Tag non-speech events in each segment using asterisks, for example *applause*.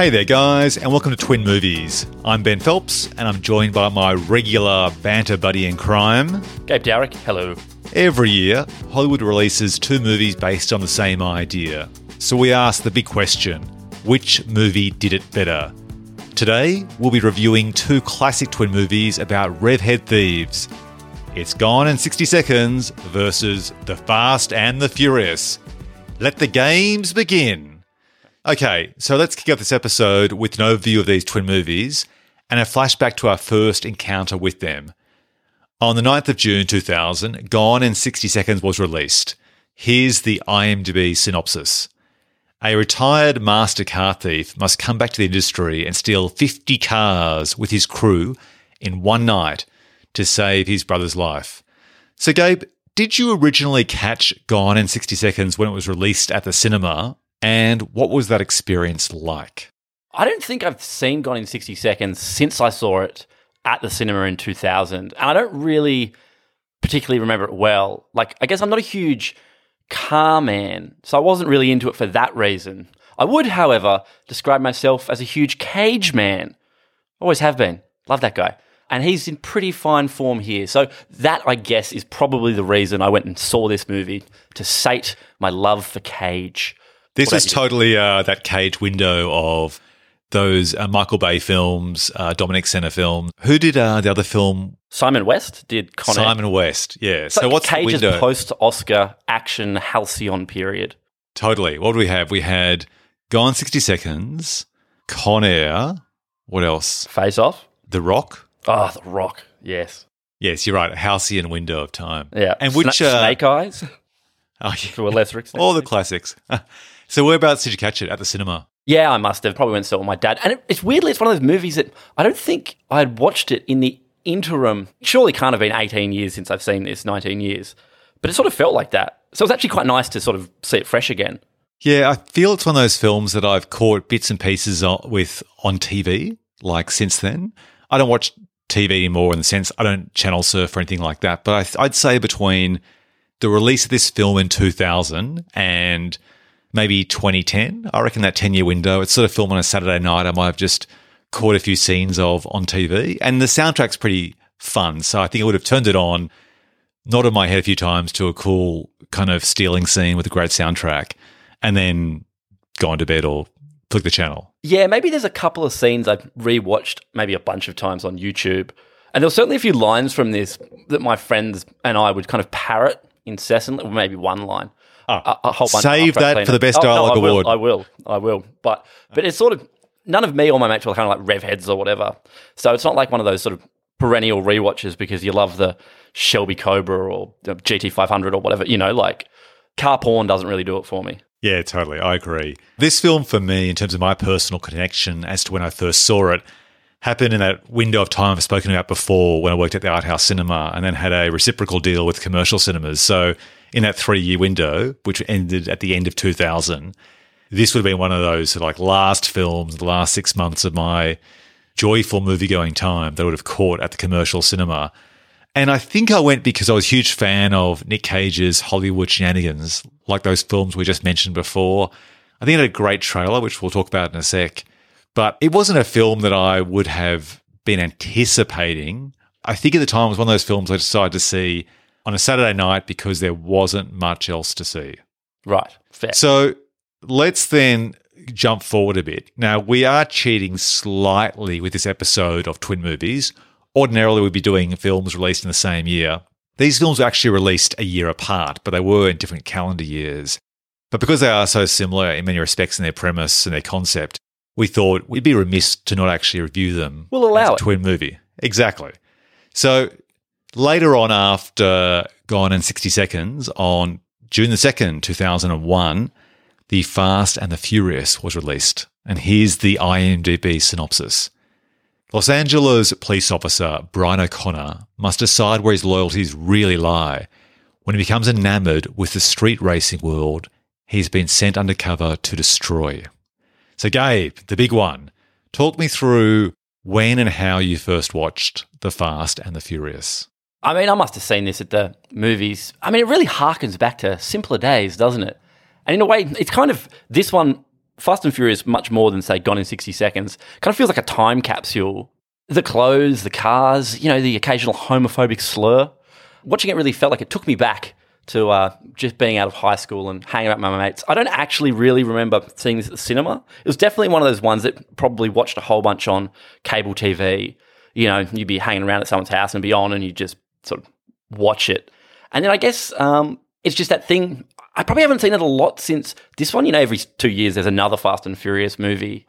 Hey there, guys, and welcome to Twin Movies. I'm Ben Phelps, and I'm joined by my regular banter buddy in crime. Gabe Dowrick, hello. Every year, Hollywood releases two movies based on the same idea. So we ask the big question which movie did it better? Today, we'll be reviewing two classic twin movies about revhead thieves. It's Gone in 60 Seconds versus The Fast and the Furious. Let the games begin. Okay, so let's kick off this episode with an overview of these twin movies and a flashback to our first encounter with them. On the 9th of June 2000, Gone in 60 Seconds was released. Here's the IMDb synopsis. A retired master car thief must come back to the industry and steal 50 cars with his crew in one night to save his brother's life. So, Gabe, did you originally catch Gone in 60 Seconds when it was released at the cinema? And what was that experience like? I don't think I've seen Gone in 60 Seconds since I saw it at the cinema in 2000. And I don't really particularly remember it well. Like, I guess I'm not a huge car man, so I wasn't really into it for that reason. I would, however, describe myself as a huge cage man. Always have been. Love that guy. And he's in pretty fine form here. So that, I guess, is probably the reason I went and saw this movie to sate my love for Cage. This is totally uh, that cage window of those uh, Michael Bay films, uh, Dominic Sena film. Who did uh, the other film? Simon West did Con Air. Simon West. Yeah. So, So, what's the Cage's window? post-Oscar action halcyon period? totally. What do we have? We had Gone 60 Seconds, Con Air. What else? Face Off. The Rock. Oh, The Rock. Yes. Yes, you're right. Halcyon window of time. Yeah. And which Sna- uh, Snake Eyes *laughs* Oh, yeah. to a lesser extent. all the classics. *laughs* so whereabouts did you catch it at the cinema? yeah, I must have probably went and saw it with my dad. And it, it's weirdly, it's one of those movies that I don't think I had watched it in the interim. Surely can't have been 18 years since I've seen this, 19 years. But it sort of felt like that. So it was actually quite nice to sort of see it fresh again. Yeah, I feel it's one of those films that I've caught bits and pieces with on TV. Like since then, I don't watch TV anymore in the sense I don't channel surf or anything like that. But I I'd say between the release of this film in 2000 and maybe 2010, I reckon that 10 year window, it's sort of filmed on a Saturday night. I might have just caught a few scenes of on TV, and the soundtrack's pretty fun. So I think I would have turned it on, nodded my head a few times to a cool kind of stealing scene with a great soundtrack, and then gone to bed or flick the channel. Yeah, maybe there's a couple of scenes I've rewatched maybe a bunch of times on YouTube. And there were certainly a few lines from this that my friends and I would kind of parrot incessantly, or maybe one line. Ah, a, a whole bunch save that clean for the best Oh, no, dialogue I will, award. I will, I will. But but it's sort of none of me or my mates were kind of like rev heads or whatever. So it's not like one of those sort of perennial rewatches because you love the Shelby Cobra or GT 500 or whatever. You know, like car porn doesn't really do it for me. Yeah, totally. I agree. This film, for me, in terms of my personal connection as to when I first saw it, happened in that window of time I've spoken about before when I worked at the Art House Cinema and then had a reciprocal deal with commercial cinemas. So, in that three year window, which ended at the end of 2000, this would have been one of those like last films, the last six months of my joyful movie going time that I would have caught at the commercial cinema. And I think I went because I was a huge fan of Nick Cage's Hollywood shenanigans, like those films we just mentioned before. I think it had a great trailer, which we'll talk about in a sec. But it wasn't a film that I would have been anticipating. I think at the time it was one of those films I decided to see on a Saturday night because there wasn't much else to see. Right. Fair. So let's then jump forward a bit. Now, we are cheating slightly with this episode of Twin Movies. Ordinarily, we'd be doing films released in the same year. These films were actually released a year apart, but they were in different calendar years. But because they are so similar in many respects in their premise and their concept, we thought we'd be remiss to not actually review them. We'll allow as a it. twin movie. Exactly. So later on, after Gone in 60 Seconds, on June the 2nd, 2001, The Fast and the Furious was released. And here's the IMDb synopsis. Los Angeles police officer Brian O'Connor must decide where his loyalties really lie. When he becomes enamored with the street racing world, he's been sent undercover to destroy. So, Gabe, the big one, talk me through when and how you first watched The Fast and the Furious. I mean, I must have seen this at the movies. I mean, it really harkens back to simpler days, doesn't it? And in a way, it's kind of this one Fast and Furious much more than say Gone in 60 Seconds. Kind of feels like a time capsule. The clothes, the cars, you know, the occasional homophobic slur. Watching it really felt like it took me back to uh, just being out of high school and hanging out with my mates. I don't actually really remember seeing this at the cinema. It was definitely one of those ones that probably watched a whole bunch on cable TV. You know, you'd be hanging around at someone's house and be on, and you just sort of watch it. And then I guess um, it's just that thing. I probably haven't seen it a lot since this one. You know, every two years there's another Fast and Furious movie.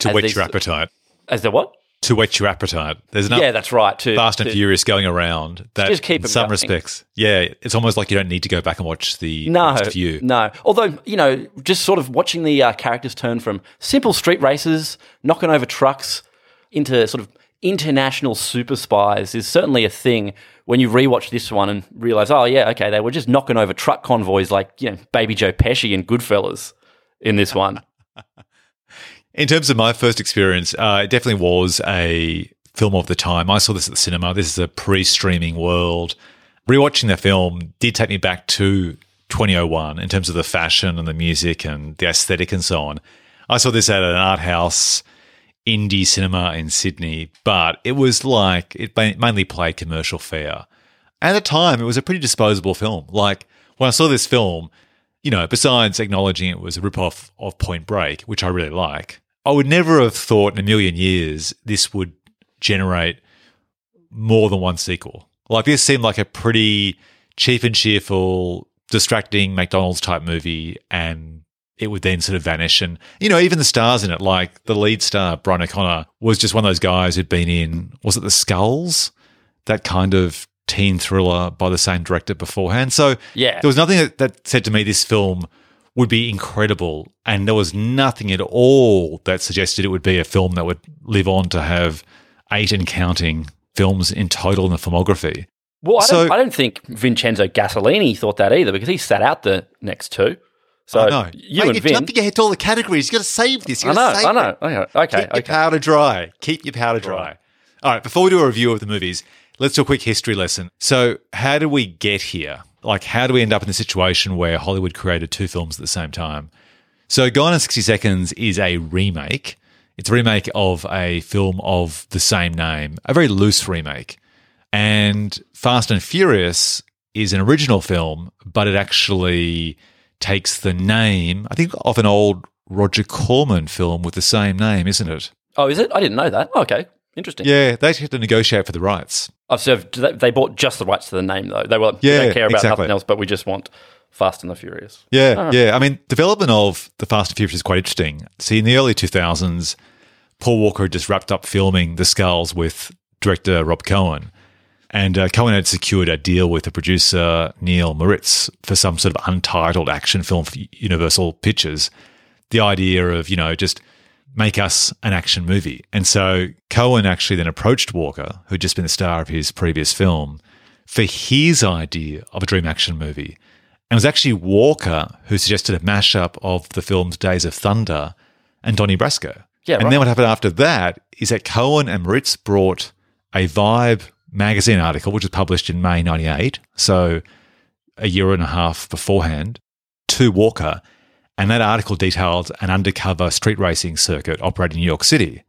To whet these- your appetite. As there what? To whet your appetite. There's enough yeah, that's right. To, Fast and Furious going around that Just keep in some going. respects. Yeah, it's almost like you don't need to go back and watch the No, next few. no. Although you know, just sort of watching the uh, characters turn from simple street races, knocking over trucks, into sort of international super spies is certainly a thing. When you rewatch this one and realize, oh yeah, okay, they were just knocking over truck convoys like you know, Baby Joe Pesci and Goodfellas in this one. *laughs* In terms of my first experience, uh, it definitely was a film of the time. I saw this at the cinema. This is a pre-streaming world. Rewatching the film did take me back to 2001 in terms of the fashion and the music and the aesthetic and so on. I saw this at an art house indie cinema in Sydney, but it was like it mainly played commercial fare. At the time, it was a pretty disposable film. Like when I saw this film, you know, besides acknowledging it was a ripoff of Point Break, which I really like, I would never have thought in a million years this would generate more than one sequel. Like this seemed like a pretty cheap and cheerful, distracting McDonald's type movie, and it would then sort of vanish. And you know, even the stars in it, like the lead star Brian O'Connor, was just one of those guys who'd been in was it the Skulls, that kind of teen thriller by the same director beforehand. So Yeah. there was nothing that, that said to me this film would be incredible, and there was nothing at all that suggested it would be a film that would live on to have eight and counting films in total in the filmography. Well, I, So- don't, I don't think Vincenzo Gasolini thought that either because he sat out the next two. So I know. you Mate, and Vin, jumping ahead to all the categories. You got to save this. You I know, save I know. Okay, okay, Keep your powder dry. Keep your powder dry. All right, before we do a review of the movies, let's do a quick history lesson. So, how do we get here? Like, how do we end up in the situation where Hollywood created two films at the same time? So, Gone in 60 Seconds is a remake. It's a remake of a film of the same name, a very loose remake. And Fast and Furious is an original film, but it actually takes the name, I think, of an old Roger Corman film with the same name, isn't it? Oh, is it? I didn't know that. Oh, okay, interesting. Yeah, they had to negotiate for the rights. Oh, I've served. They they bought just the rights to the name though. They were. we Yeah, don't care about exactly. nothing else, but we just want Fast and the Furious. Yeah, ah. yeah. I mean, development of the Fast and Furious is quite interesting. See, in the early 2000s, Paul Walker had just wrapped up filming The Skulls with director Rob Cohen. And uh, Cohen had secured a deal with the producer Neal Moritz for some sort of untitled action film for Universal Pictures. The idea of, you know, just make us an action movie. And so Cohen actually then approached Walker, who'd just been the star of his previous film, for his idea of a dream action movie. And it was actually Walker who suggested a mashup of the films Days of Thunder and Donnie Brasco. Yeah, and right. then what happened after that is that Cohen and Moritz brought a Vibe magazine article, which was published in May 98, so a year and a half beforehand, to Walker. And that article detailed an undercover street racing circuit operating in New York City.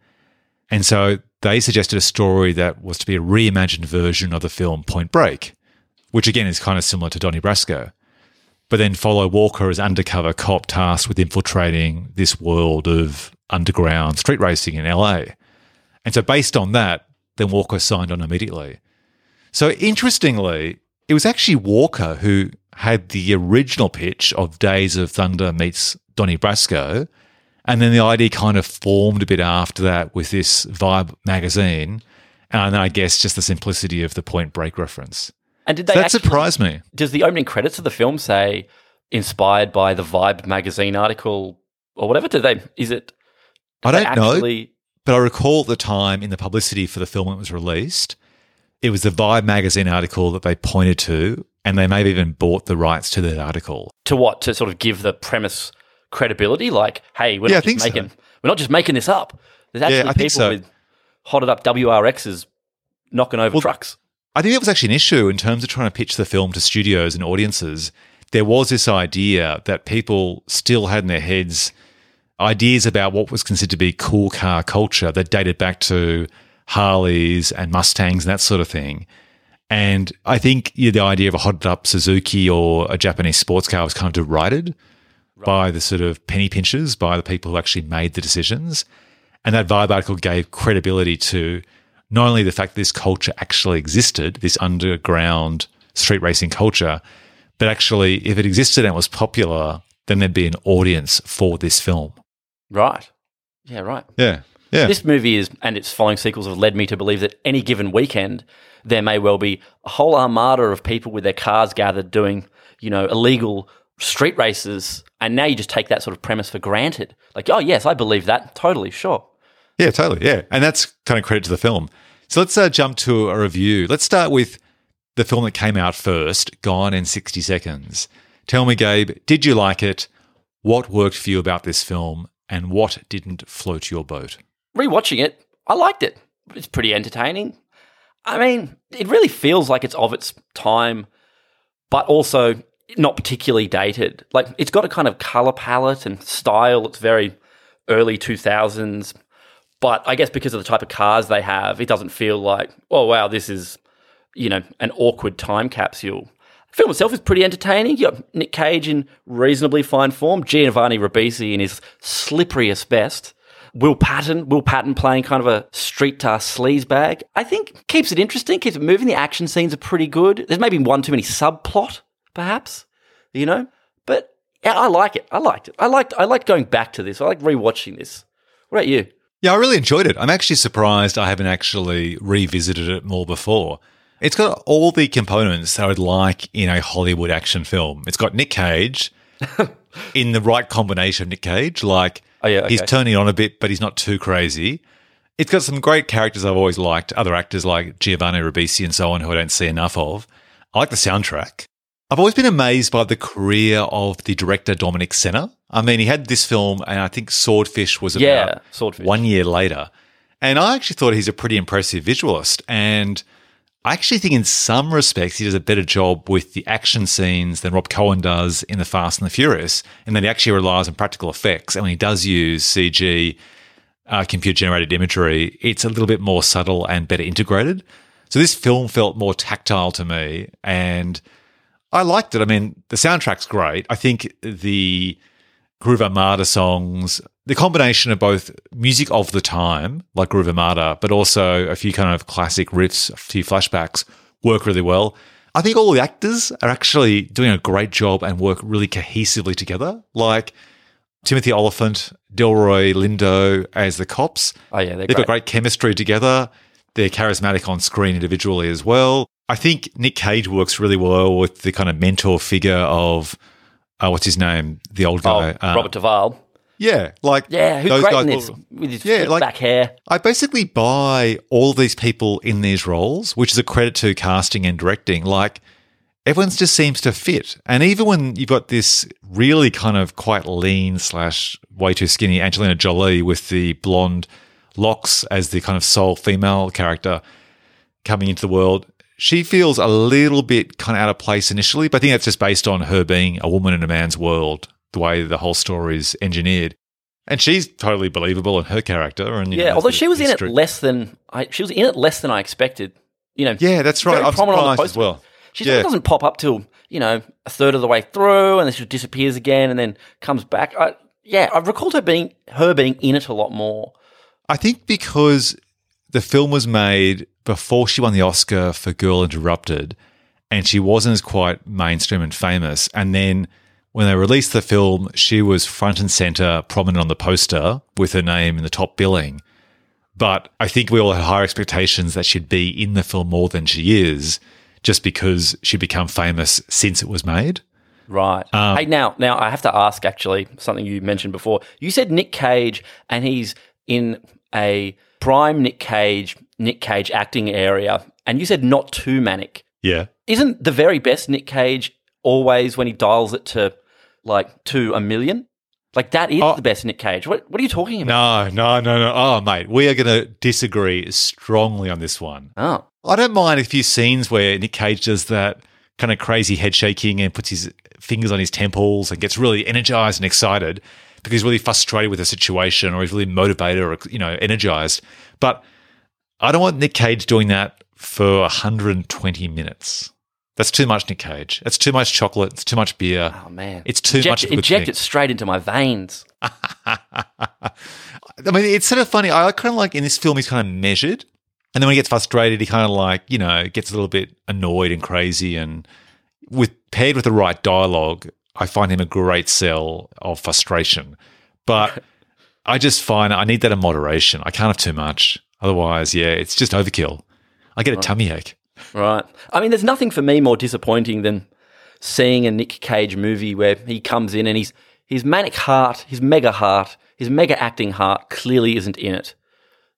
And so they suggested a story that was to be a reimagined version of the film Point Break, which again is kind of similar to Donnie Brasco. But then follow Walker as undercover cop tasked with infiltrating this world of underground street racing in LA. And so based on that, then Walker signed on immediately. So interestingly, it was actually Walker who had the original pitch of Days of Thunder meets Donnie Brasco. And then the idea kind of formed a bit after that with this Vibe magazine. And I guess just the simplicity of the point break reference. And did they? So that actually- surprised me. Does the opening credits of the film say inspired by the Vibe magazine article or whatever? Did they? Is it? I don't know. But I recall at the time in the publicity for the film when it was released, it was the Vibe magazine article that they pointed to, and they may have even bought the rights to that article. to what to sort of give the premise credibility like hey we're Yeah, not just so. making we're not just making this up there's actually I people so. with hotted up WRXs knocking over Well, trucks I think that was actually an issue in terms of trying to pitch the film to studios and audiences. There was this idea that people still had in their heads ideas about what was considered to be cool car culture that dated back to Harleys and Mustangs and that sort of thing. And I think yeah, the idea of a hotted up Suzuki or a Japanese sports car was kind of derided by the sort of penny pinchers, by the people who actually made the decisions. And that Vibe article gave credibility to not only the fact that this culture actually existed, this underground street racing culture, but actually, if it existed and was popular, then there'd be an audience for this film. Right. Yeah, right. Yeah. Yeah. This movie is, and its following sequels have led me to believe that any given weekend, there may well be a whole armada of people with their cars gathered doing, you know, illegal street races. And now you just take that sort of premise for granted. Like, oh, yes, I believe that. Totally, sure. Yeah, totally. Yeah. And that's kind of credit to the film. So let's uh, jump to a review. Let's start with the film that came out first, Gone in 60 Seconds. Tell me, Gabe, did you like it? What worked for you about this film? And what didn't float your boat? Rewatching it, I liked it. It's pretty entertaining. I mean, it really feels like it's of its time, but also not particularly dated. Like, it's got a kind of color palette and style. It's very early 2000s. But I guess because of the type of cars they have, it doesn't feel like, oh, wow, this is, you know, an awkward time capsule. Film itself is pretty entertaining. You got Nick Cage in reasonably fine form, Giovanni Ribisi in his slipperiest best. Will Patton, Will Patton playing kind of a street uh, sleaze bag. I think keeps it interesting, keeps it moving. The action scenes are pretty good. There's maybe one too many subplot, perhaps, you know. But yeah, I like it. I liked it. I liked. I liked going back to this. I like rewatching this. What about you? Yeah, I really enjoyed it. I'm actually surprised I haven't actually revisited it more before. It's got all the components I would like in a Hollywood action film. It's got Nick Cage *laughs* in the right combination of Nick Cage, like Oh, yeah, he's turning on a bit, but he's not too crazy. It's got some great characters I've always liked, other actors like Giovanni Ribisi and so on, who I don't see enough of. I like the soundtrack. I've always been amazed by the career of the director Dominic Sena. I mean, he had this film, and I think Swordfish was about Yeah, Swordfish. one year later. And I actually thought he's a pretty impressive visualist. And I actually think in some respects he does a better job with the action scenes than Rob Cohen does in The Fast and the Furious. And that he actually relies on practical effects. And when he does use CG, uh, computer generated imagery, it's a little bit more subtle and better integrated. So this film felt more tactile to me. And I liked it. I mean, the soundtrack's great. I think the Groove Armada songs, the combination of both music of the time, like Groove Armada, but also a few kind of classic riffs, a few flashbacks, work really well. I think all the actors are actually doing a great job and work really cohesively together. Like Timothy Olyphant, Delroy Lindo as the cops. Oh yeah, They've got great chemistry together. They're charismatic on screen individually as well. I think Nick Cage works really well with the kind of mentor figure of uh, what's his name, the old Oh, guy. Uh, Robert Duvall. Yeah, like Yeah, who's those great guys in this with his Yeah, like- back hair. I basically buy all these people in these roles, which is a credit to casting and directing. Like everyone's just seems to fit, and even when you've got this really kind of quite lean slash way too skinny Angelina Jolie with the blonde locks as the kind of sole female character coming into the world. She feels a little bit kind of out of place initially, but I think that's just based on her being a woman in a man's world, the way the whole story is engineered. And she's totally believable in her character. And you Yeah, know, although she was in it less than I. She was in it less than I expected. You know. Yeah, that's right. I'm prominent on the surprised as well. She Yeah. doesn't pop up till you know a third of the way through, and then she disappears again, and then comes back. I, yeah, I've recalled her being her being in it a lot more. I think because the film was made before she won the Oscar for Girl Interrupted, and she wasn't as quite mainstream and famous. And then when they released the film, she was front and center, prominent on the poster with her name in the top billing. But I think we all had higher expectations that she'd be in the film more than she is, just because she'd become famous since it was made. Right. Um, hey, now, now I have to ask actually something you mentioned before. You said Nick Cage, and he's in a prime Nick Cage, Nick Cage acting area, and you said not too manic. Yeah. Isn't the very best Nick Cage always when he dials it to like to a million? Like that is Oh. the best Nick Cage. What What are you talking about? No, no, no, no. Oh, mate, we are going to disagree strongly on this one. Oh, I don't mind a few scenes where Nick Cage does that kind of crazy head shaking and puts his fingers on his temples and gets really energized and excited. because he's really frustrated with the situation or he's really motivated or you know energized. But I don't want Nick Cage doing that for 120 minutes. That's too much, Nick Cage. That's too much chocolate. It's too much beer. Oh man, It's too inject, much of a good Inject thing. it straight into my veins. *laughs* I mean, it's sort of funny. I kind of like in this film, he's kind of measured. And then when he gets frustrated, he kind of like, you know, gets a little bit annoyed and crazy. And with paired with the right dialogue, I find him a great sell of frustration. But *laughs* I just find I need that in moderation. I can't have too much. Otherwise, yeah, it's just overkill. I get a tummy ache. Right. I mean, there's nothing for me more disappointing than seeing a Nick Cage movie where he comes in and he's his manic heart, his mega heart, his mega acting heart clearly isn't in it.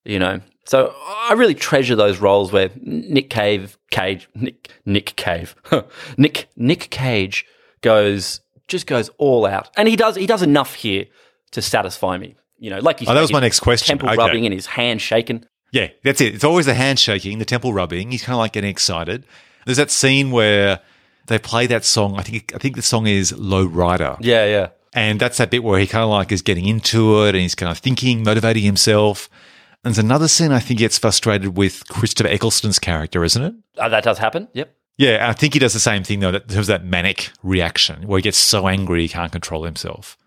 You know. So I really treasure those roles where Nick Cave Cage Nick Nick Cave *laughs* Nick Nick Cage goes just goes all out. And he does he does enough here to satisfy me. You know, like you Oh, that was my next question. Temple Okay. rubbing and his hand shaking. Yeah, that's it. It's always the handshaking, the temple rubbing. He's kind of like getting excited. There's that scene where they play that song. I think I think the song is Low Rider. Yeah, yeah. And that's that bit where he kind of like is getting into it and he's kind of thinking, motivating himself. And there's another scene I think he gets frustrated with Christopher Eccleston's character, isn't it? Uh, that does happen. Yep. Yeah, I think he does the same thing though. That there's that manic reaction where he gets so angry he can't control himself.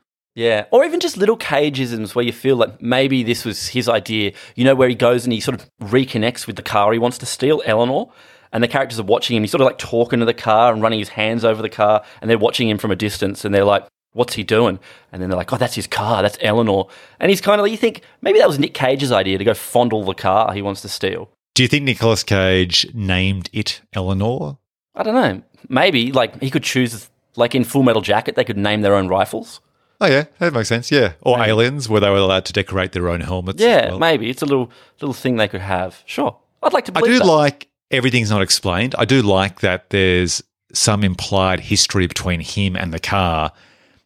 Yeah, or even just little cageisms where you feel like maybe this was his idea. You know, where he goes and he sort of reconnects with the car he wants to steal, Eleanor, and the characters are watching him. He's sort of like talking to the car and running his hands over the car, and they're watching him from a distance, and they're like, "What's he doing?" And then they're like, "Oh, that's his car. That's Eleanor." And he's kind of like, you think maybe that was Nick Cage's idea to go fondle the car he wants to steal. Do you think Nicolas Cage named it Eleanor? I don't know. Maybe like he could choose, like in Full Metal Jacket, they could name their own rifles. Oh yeah, that makes sense. Yeah, or aliens where they were allowed to decorate their own helmets. Yeah, well. maybe it's a little little thing they could have. Sure, I'd like to. I do that. like everything's not explained. I do like that there's some implied history between him and the car,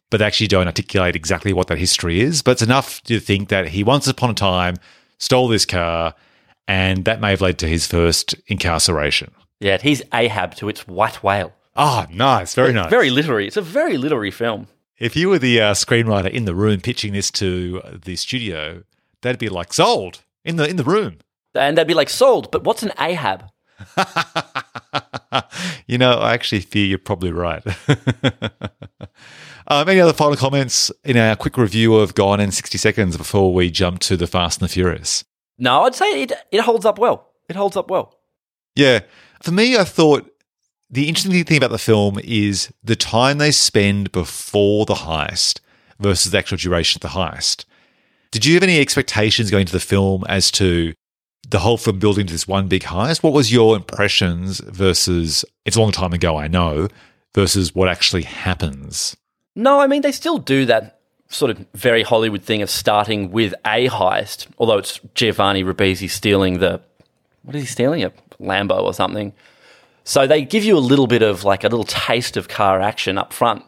but they actually don't articulate exactly what that history is. But it's enough to think that he once upon a time stole this car, and that may have led to his first incarceration. Yeah, he's Ahab to its white whale. Ah, nice, very nice. Very literary. It's a very literary film. If you were the uh, screenwriter in the room pitching this to the studio, that'd be like sold in the in the room. And they'd be like, sold, but what's an Ahab? *laughs* you know, I actually fear you're probably right. *laughs* um, any other final comments in our quick review of Gone in 60 Seconds before we jump to The Fast and the Furious? No, I'd say it, it holds up well. It holds up well. Yeah. For me, I thought the interesting thing about the film is the time they spend before the heist versus the actual duration of the heist. Did you have any expectations going to the film as to the whole film building to this one big heist? What was your impressions versus it's a long time ago, I know, versus what actually happens? No, I mean, they still do that sort of very Hollywood thing of starting with a heist, although it's Giovanni Ribisi stealing the. What is he stealing? A Lambo or something. So they give you a little bit of like a little taste of car action up front.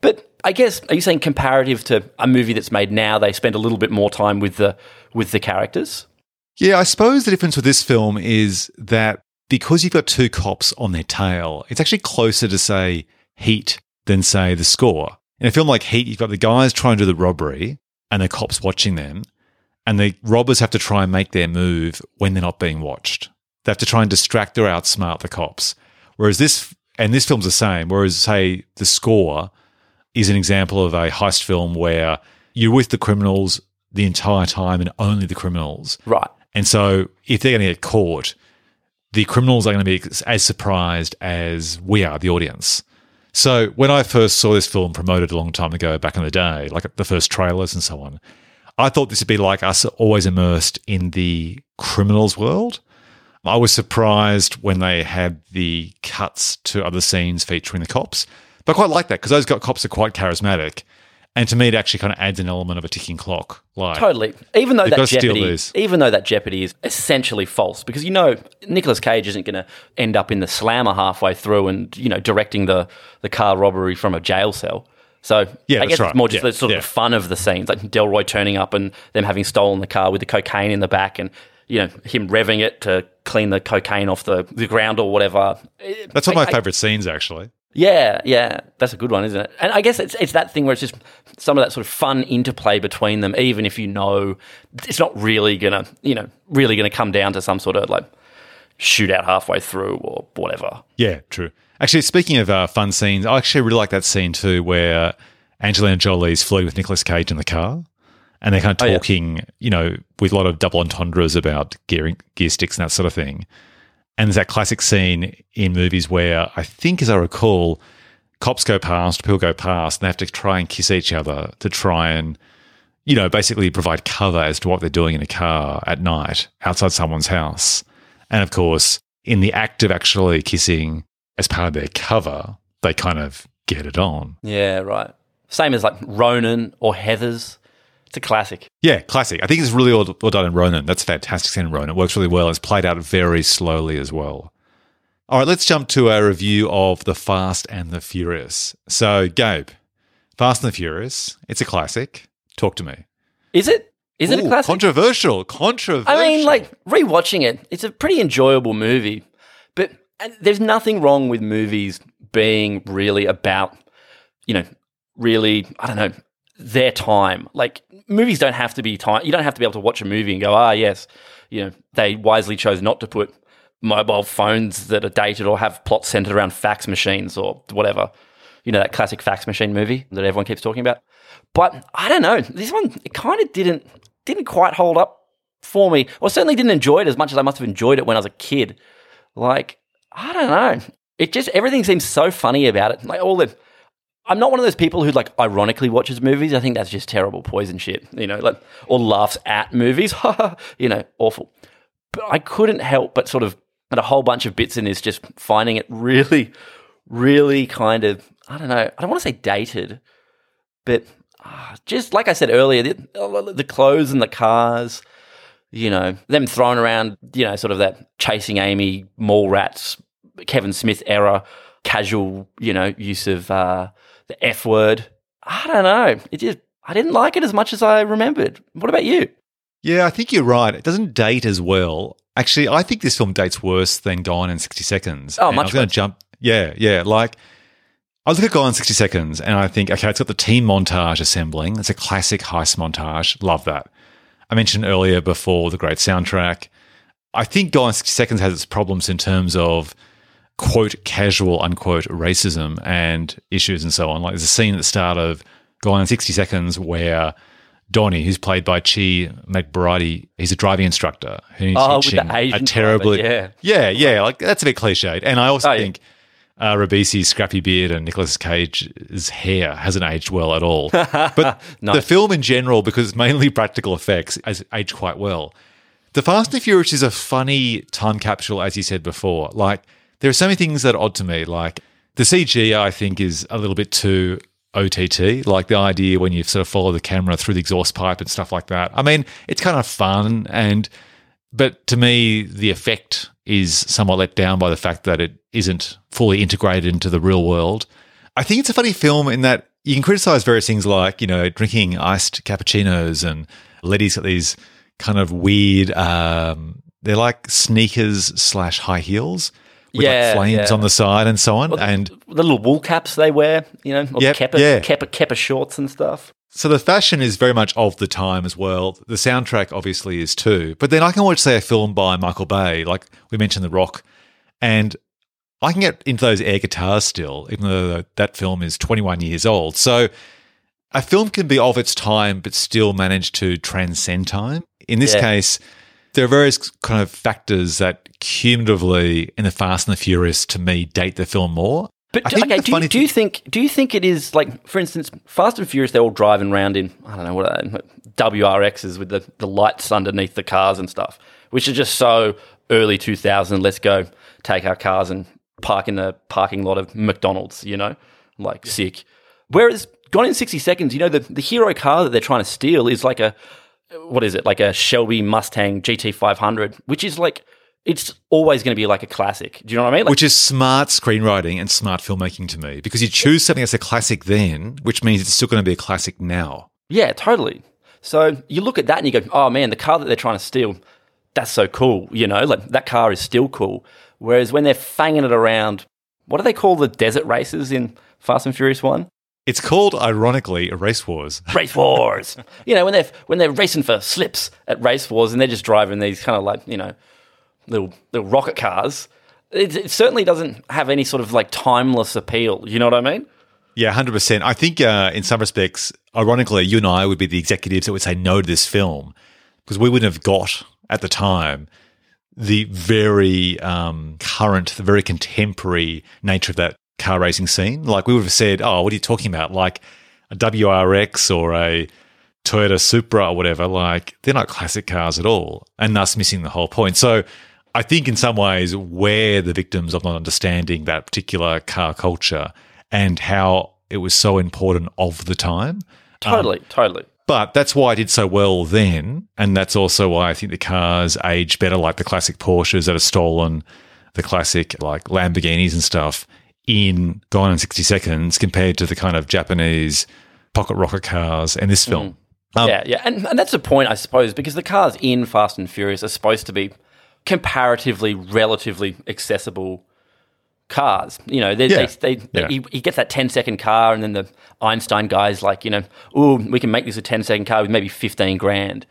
But I guess are you saying comparative to a movie that's made now, they spend a little bit more time with the with the characters? Yeah, I suppose the difference with this film is that because you've got two cops on their tail, it's actually closer to, say, Heat than, say, the score. In a film like Heat, you've got the guys trying to do the robbery and the cops watching them, and the robbers have to try and make their move when they're not being watched. They have to try and distract or outsmart the cops. Whereas this, and this film's the same, whereas, say, the score is an example of a heist film where you're with the criminals the entire time and only the criminals. Right. And so if they're going to get caught, the criminals are going to be as surprised as we are, the audience. So when I first saw this film promoted a long time ago, back in the day, like the first trailers and so on, I thought this would be like us always immersed in the criminals world. I was surprised when they had the cuts to other scenes featuring the cops, but I quite like that because those got cops are quite charismatic. And to me, it actually kind of adds an element of a ticking clock. Like, Totally. Even though that got to steal jeopardy, even though that jeopardy is essentially false, because you know Nicolas Cage isn't going to end up in the slammer halfway through and you know directing the the car robbery from a jail cell. So Yeah, I guess right. it's more just Yeah, the sort yeah. of fun of the scenes, like Delroy turning up and them having stolen the car with the cocaine in the back, and you know him revving it to clean the cocaine off the, the ground or whatever. That's one of my I- favorite scenes, actually. Yeah, yeah, that's a good one, isn't it? And I guess it's it's that thing where it's just some of that sort of fun interplay between them, even if you know it's not really gonna, you know, really gonna come down to some sort of like shootout halfway through or whatever. Yeah, true. Actually, speaking of uh, fun scenes, I actually really like that scene too, where Angelina Jolie's flirting with Nicolas Cage in the car, and they're kind of Oh, yeah. talking, you know, with a lot of double entendres about gear gear sticks and that sort of thing. And there's that classic scene in movies where I think, as I recall, cops go past, people go past, and they have to try and kiss each other to try and, you know, basically provide cover as to what they're doing in a car at night outside someone's house. And of course, in the act of actually kissing as part of their cover, they kind of get it on. Yeah, right. Same as like Ronin or Heather's. It's a classic. Yeah, classic. I think it's really well, well done in Ronin. That's a fantastic scene in Ronin. It works really well. It's played out very slowly as well. All right, let's jump to our review of The Fast and the Furious. So, Gabe, Fast and the Furious, it's a classic. Talk to me. Is it? Is it a classic? Controversial. Controversial. I mean, like rewatching it, it's a pretty enjoyable movie. But and there's nothing wrong with movies being really about, you know, really, I don't know, their time. Like movies don't have to be time. You don't have to be able to watch a movie and go, ah, yes, you know, they wisely chose not to put mobile phones that are dated or have plots centered around fax machines or whatever. You know, that classic fax machine movie that everyone keeps talking about. But I don't know. This one, it kind of didn't didn't quite hold up for me. Or certainly didn't enjoy it as much as I must have enjoyed it when I was a kid. Like, I don't know. It just everything seems so funny about it. Like all the I'm not one of those people who like ironically watches movies. I think that's just terrible poison shit, you know, like or laughs at movies. *laughs* you know, awful. But I couldn't help but sort of at a whole bunch of bits in this just finding it really really kind of I don't know. I don't want to say dated, but ah, just like I said earlier, the, the clothes and the cars, you know, them throwing around, you know, sort of that chasing Amy, mall rats, Kevin Smith era, casual, you know, use of uh, the F word. I don't know. It just I didn't like it as much as I remembered. What about you? Yeah, I think you're right. It doesn't date as well. Actually, I think this film dates worse than Gone in 60 Seconds. Oh, And much I was going to jump. Yeah, yeah. Like, I look at Gone in 60 Seconds and I think, okay, it's got the team montage assembling. It's a classic heist montage. Love that. I mentioned earlier before the great soundtrack. I think Gone in 60 Seconds has its problems in terms of quote casual unquote racism and issues and so on. Like there's a scene at the start of Gone in 60 Seconds where Donnie, who's played by Chi McBride, he's a driving instructor who's Oh, with the teaching Asian a driver, terribly yeah. yeah, yeah, like that's a bit cliched. And I also Oh, yeah. think uh, Ribisi's scrappy beard and Nicolas Cage's hair hasn't aged well at all. *laughs* But the film in general, because it's mainly practical effects, has aged quite well. The Fast and Furious is a funny time capsule, as you said before. Like, there are so many things that are odd to me. Like, the CG, I think, is a little bit too OTT. Like, the idea when you sort of follow the camera through the exhaust pipe and stuff like that. I mean, it's kind of fun. And, but to me, the effect is somewhat let down by the fact that it isn't fully integrated into the real world. I think it's a funny film in that you can criticize various things like, you know, drinking iced cappuccinos and Letty's got these kind of weird, um, they're like sneakers slash high heels with Yeah, like flames yeah. on the side and so on. And The little wool caps they wear, you know, or Yep, the Kappa, yeah. Kappa, Kappa shorts and stuff. so the fashion is very much of the time as well. The soundtrack obviously is too. But then I can watch, say, a film by Michael Bay, like we mentioned The Rock, and I can get into those air guitars still, even though that film is 21 years old. So a film can be of its time, but still manage to transcend time. In this Yeah. case, there are various kind of factors that cumulatively in the Fast and the Furious to me date the film more. But do- okay, do you, do you think do you think it is like, for instance, Fast and Furious? They're all driving around in I don't know what are they, WRXs with the, the lights underneath the cars and stuff, which is just so early 2000. Let's go take our cars and park in the parking lot of McDonald's. You know, like sick. Whereas Gone in 60 Seconds, you know, the the hero car that they're trying to steal is like a what is it like a Shelby Mustang GT500, which is like. It's always going to be like a classic. Do you know what I mean? Like, which is smart screenwriting and smart filmmaking to me because you choose something that's a classic then, which means it's still going to be a classic now. Yeah, totally. So you look at that and you go, oh man, the car that they're trying to steal, that's so cool. You know, like that car is still cool. Whereas when they're fanging it around what do they call the desert races in Fast and Furious 1? It's called, ironically, Race Wars. *laughs* Race Wars. you know, when they're, when they're racing for slips at Race Wars and they're just driving these kind of like, you know, little, little rocket cars. It, it certainly doesn't have any sort of like timeless appeal. You know what I mean? Yeah, 100%. I think uh, in some respects, ironically, you and I would be the executives that would say no to this film because we wouldn't have got at the time the very um, current, the very contemporary nature of that car racing scene. Like we would have said, oh, what are you talking about? Like a WRX or a Toyota Supra or whatever. Like they're not classic cars at all, and thus missing the whole point. So I think in some ways we're the victims of not understanding that particular car culture and how it was so important of the time. Totally, um, totally. But that's why I did so well then. And that's also why I think the cars age better, like the classic Porsches that are stolen, the classic like Lamborghinis and stuff in Gone in 60 Seconds compared to the kind of Japanese pocket rocket cars in this film. Mm. Um, yeah, yeah. And, and that's the point, I suppose, because the cars in Fast and Furious are supposed to be comparatively, relatively accessible cars. You know, they, yeah. they, they, yeah. he, he, gets that 10 second car, and then the Einstein guy's like, you know, oh, we can make this a 10 second car with maybe 15 grand.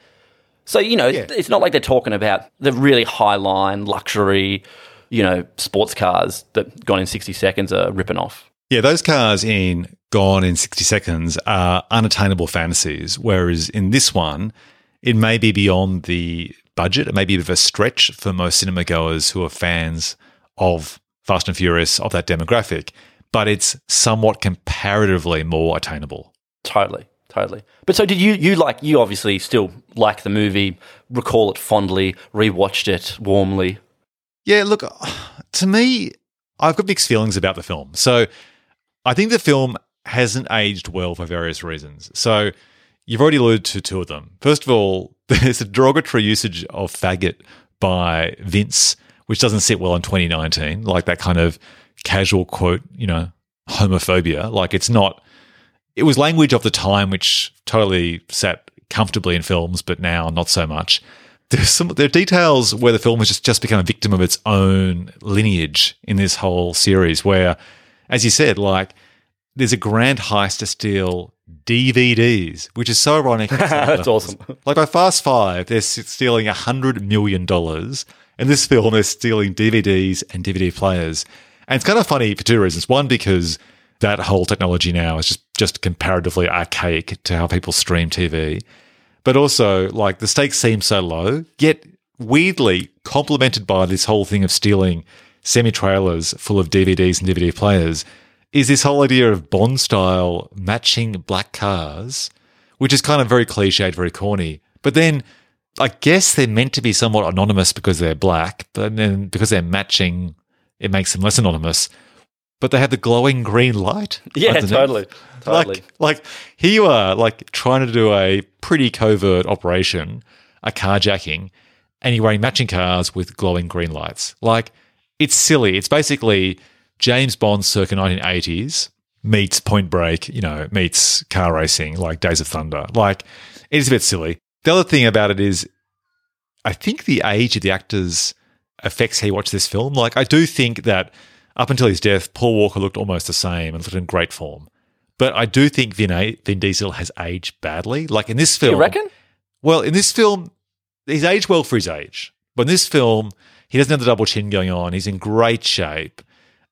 So, you know, yeah. it's not like they're talking about the really high line, luxury, you know, sports cars that Gone in 60 Seconds are ripping off. Yeah, those cars in Gone in 60 Seconds are unattainable fantasies, whereas in this one, it may be beyond the budget. It may be a bit of a stretch for most cinema goers who are fans of Fast and Furious, of that demographic, but it's somewhat comparatively more attainable. Totally. Totally. But so did you you like you obviously still like the movie, recall it fondly, rewatched it warmly? Yeah, look, *sighs* to me, I've got mixed feelings about the film. So I think the film hasn't aged well for various reasons. So you've already alluded to two of them. First of all, *laughs* there's a derogatory usage of faggot by Vince, which doesn't sit well in 2019, like that kind of casual quote, you know, homophobia. Like it's not, it was language of the time which totally sat comfortably in films, but now not so much there's some there are details where the film has just, just become a victim of its own lineage in this whole series where as you said like there's a grand heist to steal DVDs, which is so ironic. *laughs* That's awesome. Like by Fast Five, they're stealing a hundred million dollars. And this film, they're stealing DVDs and DVD players, and it's kind of funny for two reasons. One, because that whole technology now is just just comparatively archaic to how people stream TV, but also like the stakes seem so low, yet weirdly complemented by this whole thing of stealing semi trailers full of DVDs and DVD players is this whole idea of Bond style matching black cars, which is kind of very cliched, very corny. But then I guess they're meant to be somewhat anonymous because they're black, but then because they're matching, it makes them less anonymous. But they have the glowing green light. *laughs* Yeah, totally. Totally. Like, like here you are, like trying to do a pretty covert operation, a carjacking, and you're wearing matching cars with glowing green lights. Like, it's silly. It's basically James Bond circa 1980s meets Point Break, you know, meets car racing, like Days of Thunder. Like, it is a bit silly. The other thing about it is, I think the age of the actors affects how you watch this film. Like, I do think that up until his death, Paul Walker looked almost the same and looked in great form. But I do think Vin, Vin Diesel has aged badly. Like in this film. You reckon? Well, in this film, he's aged well for his age. But in this film, he doesn't have the double chin going on. He's in great shape.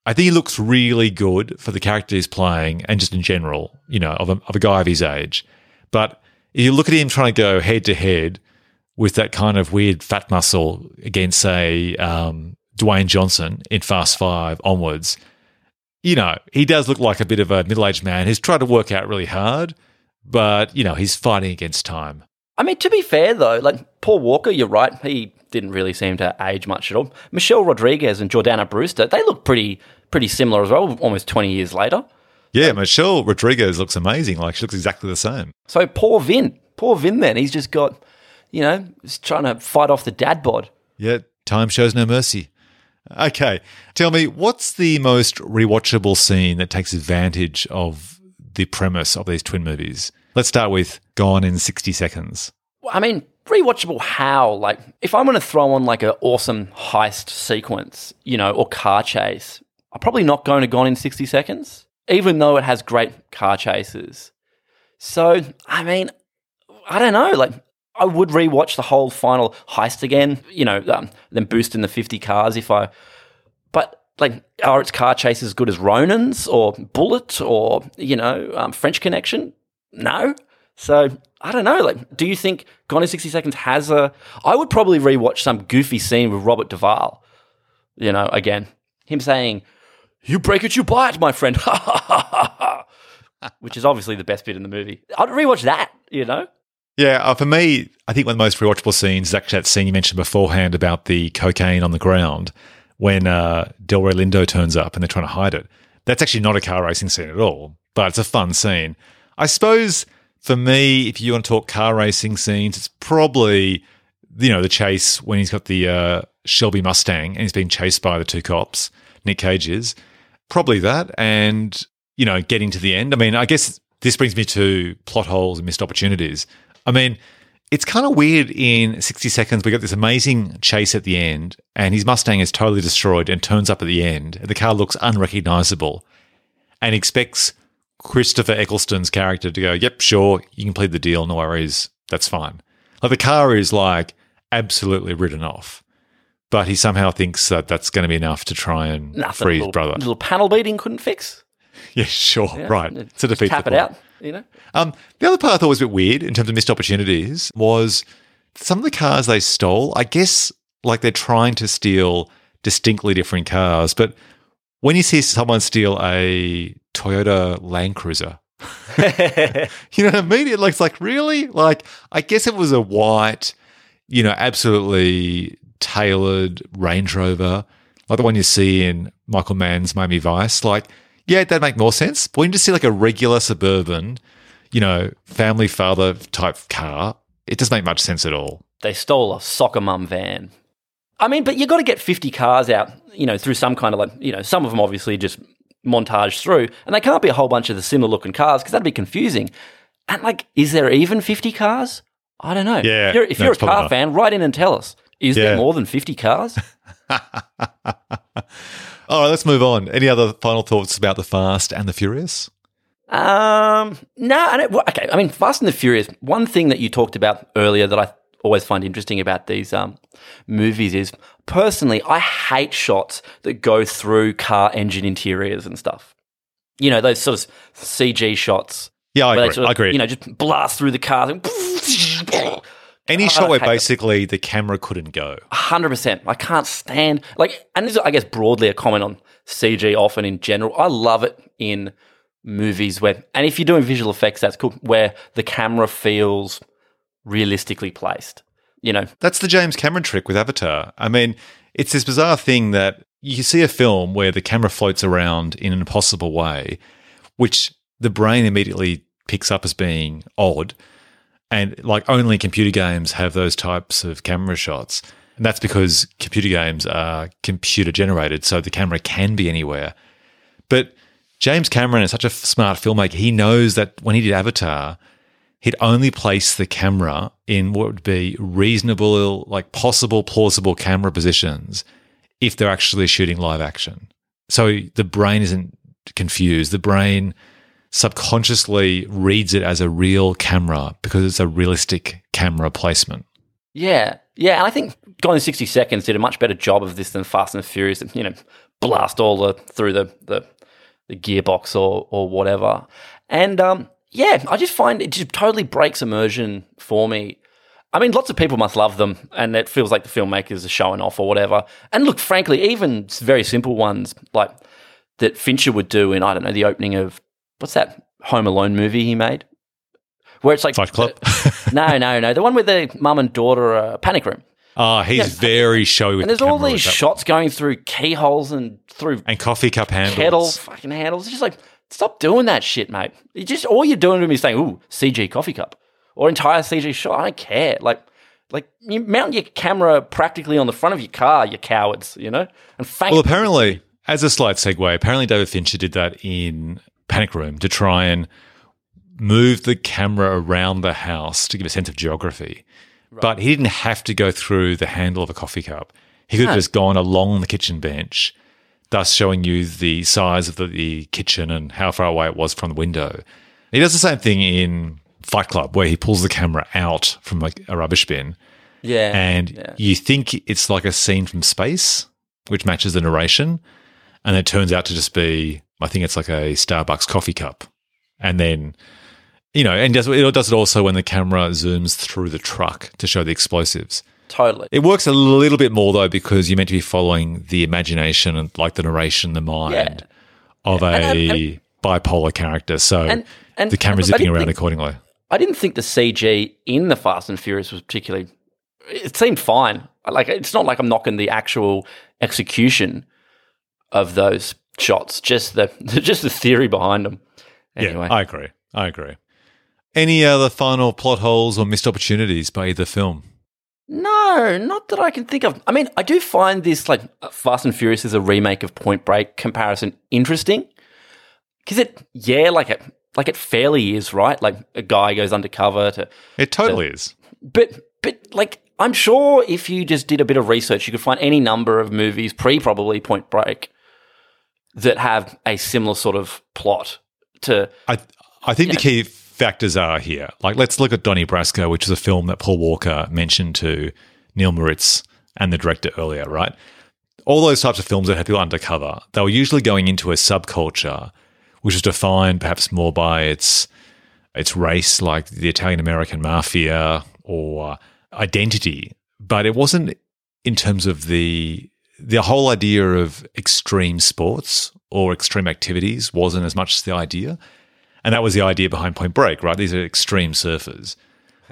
I think he looks really good for the character he's playing and just in general, you know, of a, of a guy of his age. But you look at him trying to go head to head with that kind of weird fat muscle against, say, um, Dwayne Johnson in Fast Five onwards, you know, he does look like a bit of a middle aged man who's tried to work out really hard, but, you know, he's fighting against time. I mean, to be fair, though, like Paul Walker, you're right. He didn't really seem to age much at all. Michelle Rodriguez and Jordana Brewster, they look pretty pretty similar as well, almost 20 years later. Yeah, Michelle Rodriguez looks amazing. Like, she looks exactly the same. So poor Vin. Poor Vin then. He's just got, you know, he's trying to fight off the dad bod. Yeah, time shows no mercy. Okay. Tell me, what's the most rewatchable scene that takes advantage of the premise of these twin movies? Let's start with Gone in 60 Seconds. I mean, rewatchable how? Like, if I'm going to throw on like an awesome heist sequence, you know, or car chase, I'm probably not going to Gone in 60 Seconds, even though it has great car chases. So, I mean, I don't know. Like, I would rewatch the whole final heist again, you know, um, then boost in the 50 cars if I. But, like, are its car chases as good as Ronin's or Bullitt or, you know, um, French Connection? No. So, I don't know. Like, do you think Gone in 60 Seconds has a. I would probably rewatch some goofy scene with Robert Duvall, you know, again. Him saying, You break it, you buy it, my friend. *laughs* Which is obviously the best bit in the movie. I'd rewatch that, you know? Yeah, uh, for me, I think one of the most rewatchable scenes is actually that scene you mentioned beforehand about the cocaine on the ground when uh, Delroy Lindo turns up and they're trying to hide it. That's actually not a car racing scene at all, but it's a fun scene. I suppose for me, if you want to talk car racing scenes, it's probably you know the chase when he's got the uh, Shelby Mustang and he's being chased by the two cops, Nick Cage is probably that, and you know getting to the end. I mean, I guess this brings me to plot holes and missed opportunities. I mean, it's kind of weird in 60 seconds. We got this amazing chase at the end, and his Mustang is totally destroyed and turns up at the end. The car looks unrecognizable and expects Christopher Eccleston's character to go, Yep, sure, you can plead the deal, no worries, that's fine. Like the car is like absolutely written off, but he somehow thinks that that's going to be enough to try and Nothing. free his little, brother. Little panel beating couldn't fix. Yeah, sure, Yeah. right. To defeat Tap the it out, you know? Um, the other part I thought was a bit weird in terms of missed opportunities was some of the cars they stole. I guess like they're trying to steal distinctly different cars, but when you see someone steal a Toyota Land Cruiser, *laughs* *laughs* you know what I mean? It looks like really like I guess it was a white, you know, absolutely tailored Range Rover, like the one you see in Michael Mann's Miami Vice. Like, yeah, that'd make more sense. But when you just see like a regular suburban, you know, family father type car, it doesn't make much sense at all. they stole a soccer mum van. I mean, but you got to get 50 cars out, you know, through some kind of like, you know, some of them obviously just montage through, and they can't be a whole bunch of the similar looking cars because that'd be confusing. And like, is there even 50 cars? I don't know. Yeah, If you're, if no, you're a car not. fan, write in and tell us. Is Yeah. there more than 50 cars? *laughs* All right, let's move on. Any other final thoughts about the Fast and the Furious? Um, no, okay. I mean, Fast and the Furious. One thing that you talked about earlier that I always find interesting about these um, movies is, personally, I hate shots that go through car engine interiors and stuff. You know, those sort of CG shots. Yeah, I agree. sort of, I agree. You know, just blast through the car. and- Any ah, shot where basically the camera couldn't go. hundred percent. I can't stand like, and this is, I guess, broadly a comment on CG. Often in general, I love it in movies where, and if you're doing visual effects, that's cool. Where the camera feels realistically placed. You know, That's the James Cameron trick with Avatar. I mean, it's this bizarre thing that you see a film where the camera floats around in an impossible way, which the brain immediately picks up as being odd. And like only computer games have those types of camera shots. And that's because computer games are computer generated, so the camera can be anywhere. But James Cameron is such a smart filmmaker. He knows that when he did Avatar, he'd only place the camera in what would be reasonable, like possible, plausible camera positions if they're actually shooting live action. So the brain isn't confused. The brain subconsciously reads it as a real camera because it's a realistic camera placement. yeah, yeah. And I think Gone in sixty seconds did a much better job of this than Fast and Furious. You know, blast all the through the the, the gearbox or or whatever. And um, yeah, I just find it just totally breaks immersion for me. I mean, lots of people must love them, and it feels like the filmmakers are showing off or whatever. And look, frankly, even very simple ones like that Fincher would do in I don't know the opening of what's that Home Alone movie he made, where it's like Fight Club. *laughs* no, no, no, the one with the mum and daughter uh, panic room, Ah, he's very showy with and there's the all these shots going through keyholes and through and coffee cup handles. kettle fucking handles. It's just like stop doing that shit, mate. You just all you're doing to me is saying, "Ooh, CG coffee cup" or entire CG shot. I don't care. Like, like you mount your camera practically on the front of your car, you cowards. You know, and thank Well, apparently, as a slight segue, apparently David Fincher did that in Panic Room to try and move the camera around the house to give a sense of geography. But he didn't have to go through the handle of a coffee cup. He could have No. just gone along the kitchen bench, thus showing you the size of the, the kitchen and how far away it was from the window. He does the same thing in Fight Club, where he pulls the camera out from like a rubbish bin, Yeah. and yeah. you think it's like a scene from space, which matches the narration, and it turns out to just be, I think it's like a Starbucks coffee cup, and then. You know, and does, it does it also when the camera zooms through the truck to show the explosives. Totally. It works a little bit more though because you're meant to be following the imagination and like the narration, the mind Yeah. of a And- and- bipolar character. So And- the camera's zipping around think- accordingly. I didn't think the CG in the Fast and Furious was particularly. It seemed fine. Like it's not like I'm knocking the actual execution of those shots, just the *laughs* just the theory behind them. Anyway, Yeah, I agree. I agree. Any other final plot holes or missed opportunities by either film? No, not that I can think of. I mean, I do find this like Fast and Furious is a remake of Point Break comparison interesting because it, yeah, like it, like it fairly is right. Like a guy goes undercover to It totally is. But but like I'm sure if you just did a bit of research, you could find any number of movies pre probably Point Break that have a similar sort of plot to I I think the key factors are here. Like, let's look at Donnie Brasco, which is a film that Paul Walker mentioned to Neal Moritz and the director earlier, right? All those types of films that have people undercover, they were usually going into a subculture, which is defined perhaps more by its its race, like the Italian American mafia or identity, but it wasn't in terms of the the whole idea of extreme sports or extreme activities wasn't as much the idea. And that was the idea behind Point Break, right? These are extreme surfers.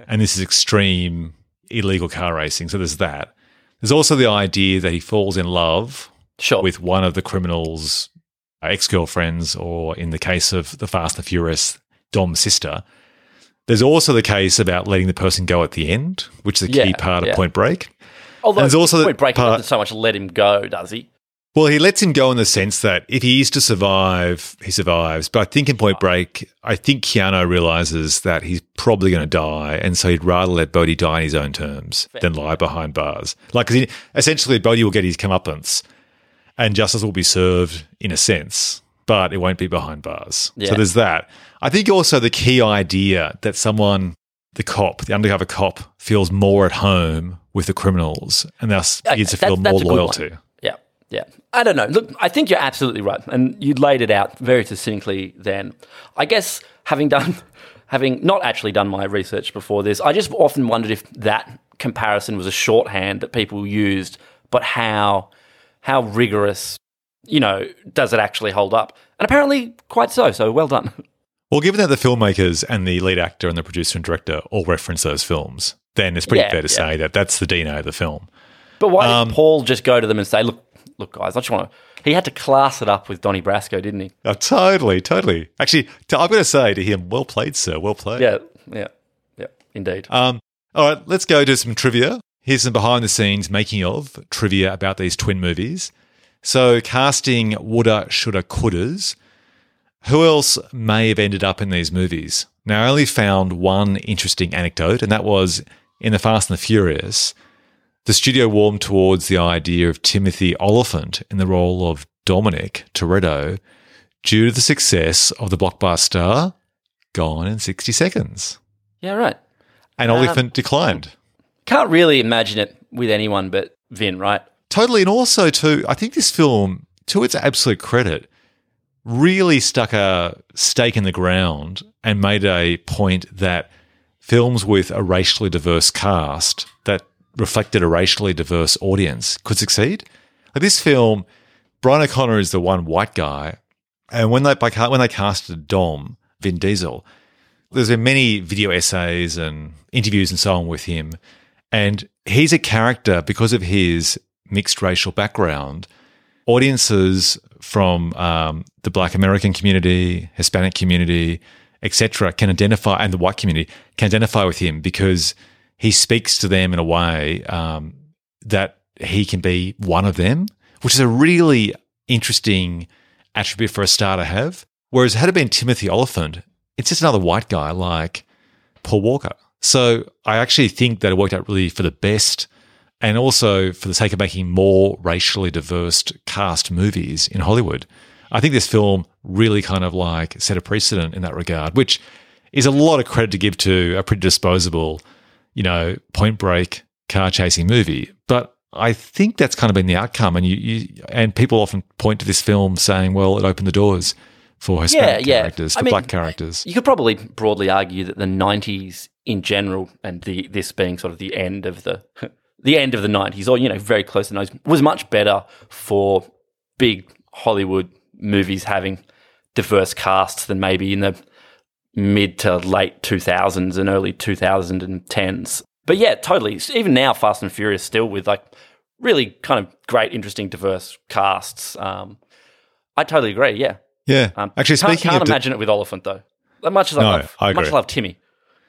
And this is extreme illegal car racing. So there's that. There's also the idea that he falls in love sure with one of the criminal's ex girlfriends, or in the case of the Fast and Furious, Dom's sister. There's also the case about letting the person go at the end, which is a key Yeah, part of yeah. Point Break. Although and there's also the Point Break part- doesn't so much let him go, does he? Well, he lets him go in the sense that if he is to survive, he survives. But I think in Point Break, I think Keanu realizes that he's probably going to die, and so he'd rather let Bodhi die on his own terms than lie behind bars. Like, 'cause he, essentially, Bodhi will get his comeuppance, and justice will be served in a sense, but it won't be behind bars. Yeah. So there's that. I think also the key idea that someone, the cop, the undercover cop, feels more at home with the criminals, and thus begins to feel that's more a good loyal one. to. Yeah. I don't know. Look, I think you're absolutely right, and you laid it out very succinctly. Then, I guess having done, *laughs* having not actually done my research before this, I just often wondered if that comparison was a shorthand that people used, but how how rigorous, you know, does it actually hold up? And apparently, quite so. So well done. *laughs* Well, given that the filmmakers and the lead actor and the producer and director all reference those films, then it's pretty Yeah, fair to yeah. say that that's the DNA of the film. But why Um, did Paul just go to them and say, "Look, look, guys, I just want to"? He had to class it up with Donnie Brasco, didn't he? Oh, totally, totally. Actually, t- I'm going to say to him, well played, sir. Well played. Yeah, yeah, yeah. Indeed. Um, all right, let's go to some trivia. Here's some behind the scenes making of trivia about these twin movies. So, casting woulda, shoulda, couldas. Who else may have ended up in these movies? Now, I only found one interesting anecdote, and that was in The Fast and the Furious. The studio warmed towards the idea of Timothy Olyphant in the role of Dominic Toretto due to the success of the blockbuster Gone in 60 Seconds. yeah, right. And Oliphant um, declined. Can't really imagine it with anyone but Vin, right? Totally. And also, too, I think this film, to its absolute credit, really stuck a stake in the ground and made a point that films with a racially diverse cast that reflected a racially diverse audience could succeed. Like this film, Brian O'Connor is the one white guy, and when they when they casted Dom Vin Diesel, there's been many video essays and interviews and so on with him, and he's a character because of his mixed racial background. Audiences from um, the Black American community, Hispanic community, etc., can identify, and the white community can identify with him because he speaks to them in a way um, that he can be one of them, which is a really interesting attribute for a star to have. Whereas had it been Timothy Olyphant, it's just another white guy like Paul Walker. So I actually think that it worked out really for the best and also for the sake of making more racially diverse cast movies in Hollywood. I think this film really kind of like set a precedent in that regard, which is a lot of credit to give to a pretty disposable, you know, point break car chasing movie. But I think that's kind of been the outcome, and you, you and people often point to this film saying, "Well, it opened the doors for Hispanic Yeah, yeah. characters, I for mean, black characters." You could probably broadly argue that the '90s in general, and the this being sort of the end of the *laughs* the end of the '90s, or you know, very close to the '90s, was much better for big Hollywood movies having diverse casts than maybe in the mid to late 2000s and early 2010s. But yeah, totally. Even now, Fast and Furious still with like really kind of great, interesting, diverse casts. Um, I totally agree. Yeah. Yeah, Um, actually, can't, speaking can't of di- imagine it with Olyphant though. As much as I love, I much agree. as I love Timmy.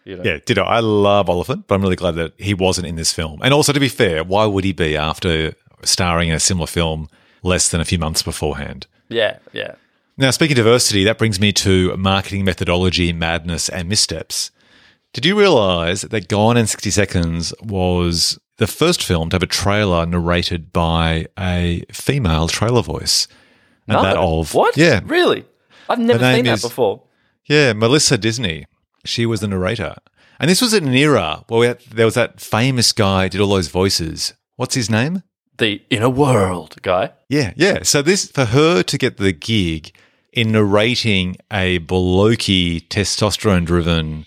You know? Yeah, ditto. I love Olyphant, but I'm really glad that he wasn't in this film. And also, to be fair, why would he be after starring in a similar film less than a few months beforehand? yeah, yeah. Now, speaking of diversity, that brings me to marketing methodology, madness, and missteps. Did you realize that Gone in 60 Seconds was the first film to have a trailer narrated by a female trailer voice? And No. that of. what? Yeah. really? I've never seen that before. Yeah, Melissa Disney. She was the narrator. And this was in an era where we had, there was that famous guy who did all those voices. What's his name? The inner world guy. Yeah, yeah. So this for her to get the gig in narrating a blokey, testosterone driven,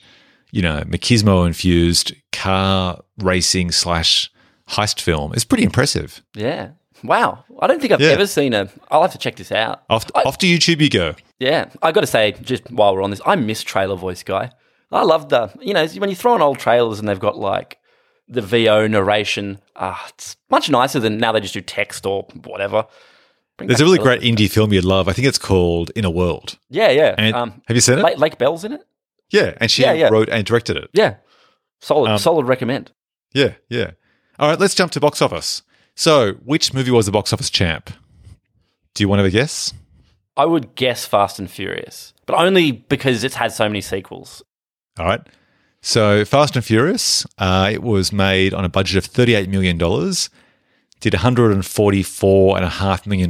you know, machismo infused car racing slash heist film is pretty impressive. Yeah. Wow. I don't think I've Yeah. ever seen a. I'll have to check this out. Off, I- off to YouTube you go. Yeah, I got to say, just while we're on this, I miss trailer voice guy. I love the, you know, when you throw on old trailers and they've got like the VO narration. Ah, it's much nicer than now they just do text or whatever. There's a really great indie film you'd love. I think it's called In a World. Yeah, yeah. And um, have you seen it? Lake, Lake Bell's in it. yeah, and she Yeah, yeah. wrote and directed it. Yeah, solid, Um, solid recommend. Yeah, yeah. All right, let's jump to box office. So, which movie was the box office champ? Do you want to have a guess? I would guess Fast and Furious, but only because it's had so many sequels. All right. So, Fast and Furious, uh, it was made on a budget of $38 million, did $144.5 million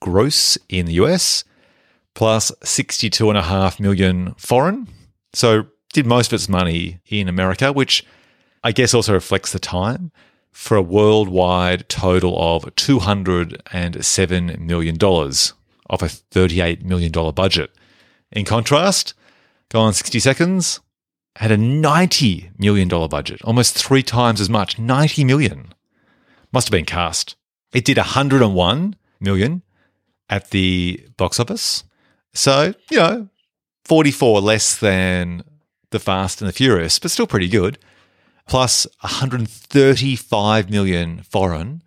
gross in the US, plus $62.5 million foreign. So, did most of its money in America, which I guess also reflects the time for a worldwide total of $207 million off a $38 million budget. In contrast, Gone 60 Seconds had a $90 million budget, almost three times as much, 90 million. Must have been cast. It did 101 million at the box office. So, you know, 44 less than The Fast and the Furious, but still pretty good. Plus 135 million foreign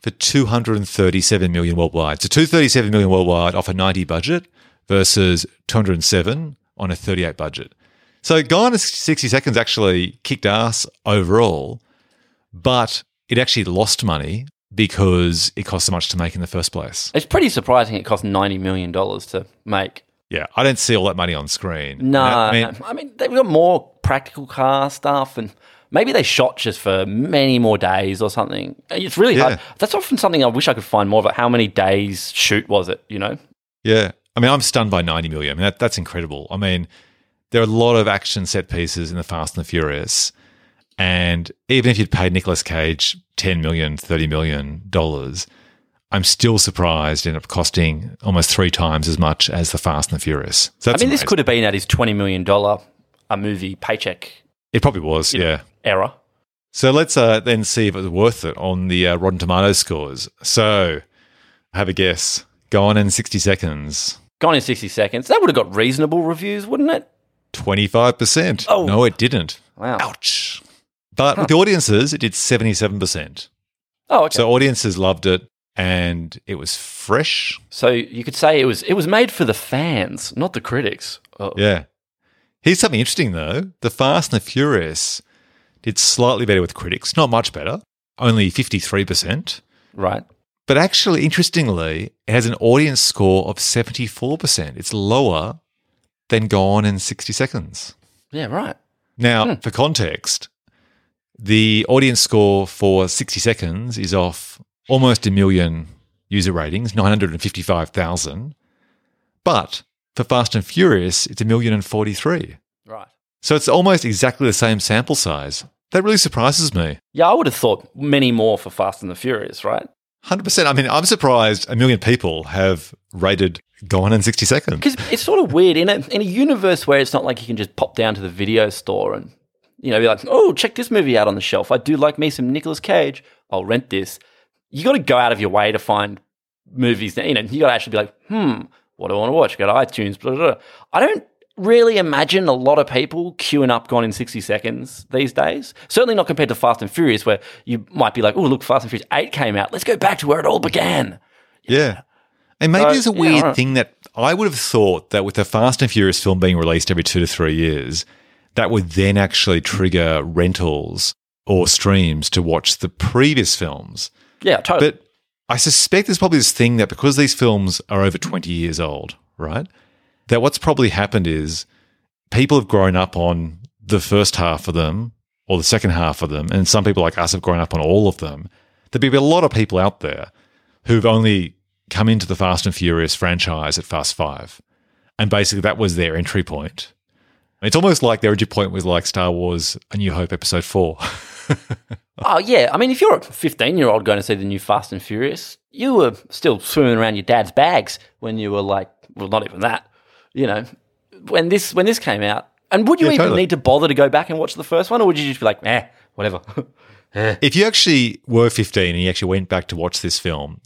for 237 million worldwide. So 237 million worldwide off a 90 budget versus 207 on a 38 budget. So Gone in 60 Seconds actually kicked ass overall, but it actually lost money because it cost so much to make in the first place. It's pretty surprising it cost $90 million to make. Yeah, I don't see all that money on screen. No, I mean. I mean, they've got more practical car stuff and maybe they shot just for many more days or something. It's really Yeah. hard. That's often something I wish I could find more of. How many days shoot was it, you know? Yeah. I mean, I'm stunned by 90 million. I mean, that, that's incredible. I mean, there are a lot of action set pieces in the Fast and the Furious. And even if you'd paid Nicolas Cage 10 million, 30 million dollars, I'm still surprised it ended up costing almost three times as much as the Fast and the Furious. So I mean, this could have been at his $20 million a movie paycheck It probably was, yeah. Error. So let's uh, then see if it was worth it on the uh, Rotten Tomatoes scores. So have a guess. Gone in 60 seconds. Gone in 60 seconds. That would have got reasonable reviews, wouldn't it? 25%. Oh. No, it didn't. Wow. Ouch. But with the audiences, it did 77%. Oh, okay. So, audiences loved it and it was fresh. So you could say it was it was made for the fans, not the critics. Oh, Yeah. Here's something interesting though. The Fast and the Furious did slightly better with critics, not much better, only 53%. Right. But actually, interestingly, it has an audience score of 74%. It's lower than Gone in 60 Seconds. Yeah, right. Now, hmm. for context, the audience score for 60 seconds is off almost a million user ratings, 955,000. But for Fast and Furious, it's a million and 43. Right. So it's almost exactly the same sample size. That really surprises me. Yeah, I would have thought many more for Fast and the Furious, right? 100%. I mean, I'm surprised a million people have rated Gone in 60 Seconds. Because it's sort of weird in a in a universe where it's not like you can just pop down to the video store and you know be like, oh, check this movie out on the shelf. I do like me some Nicolas Cage. I'll rent this. You got to go out of your way to find movies. That, you know, you got to actually be like, hmm, what do I want to watch? Go to iTunes. Blah, blah, blah. I don't really imagine a lot of people queuing up Gone in 60 Seconds these days. Certainly not compared to Fast and Furious, where you might be like, oh, look, Fast and Furious 8 came out. Let's go back to where it all began. Yeah. And maybe So, it's a yeah, weird thing that I would have thought that with the Fast and Furious film being released every two to three years, that would then actually trigger rentals or streams to watch the previous films. Yeah, totally. But I suspect there's probably this thing that because these films are over 20 years old, right? That what's probably happened is people have grown up on the first half of them or the second half of them, and some people like us have grown up on all of them. There'd be a lot of people out there who've only come into the Fast and Furious franchise at Fast Five. And basically, that was their entry point. It's almost like their entry point was like Star Wars A New Hope Episode 4. *laughs* Oh yeah, I mean, if you're a 15 year old going to see the new Fast and Furious, you were still swimming around your dad's bags when you were like, well, not even that, you know, when this when this came out. And would you Yeah, even totally. need to bother to go back and watch the first one, or would you just be like, eh, whatever? *laughs* If you actually were 15 and you actually went back to watch this film,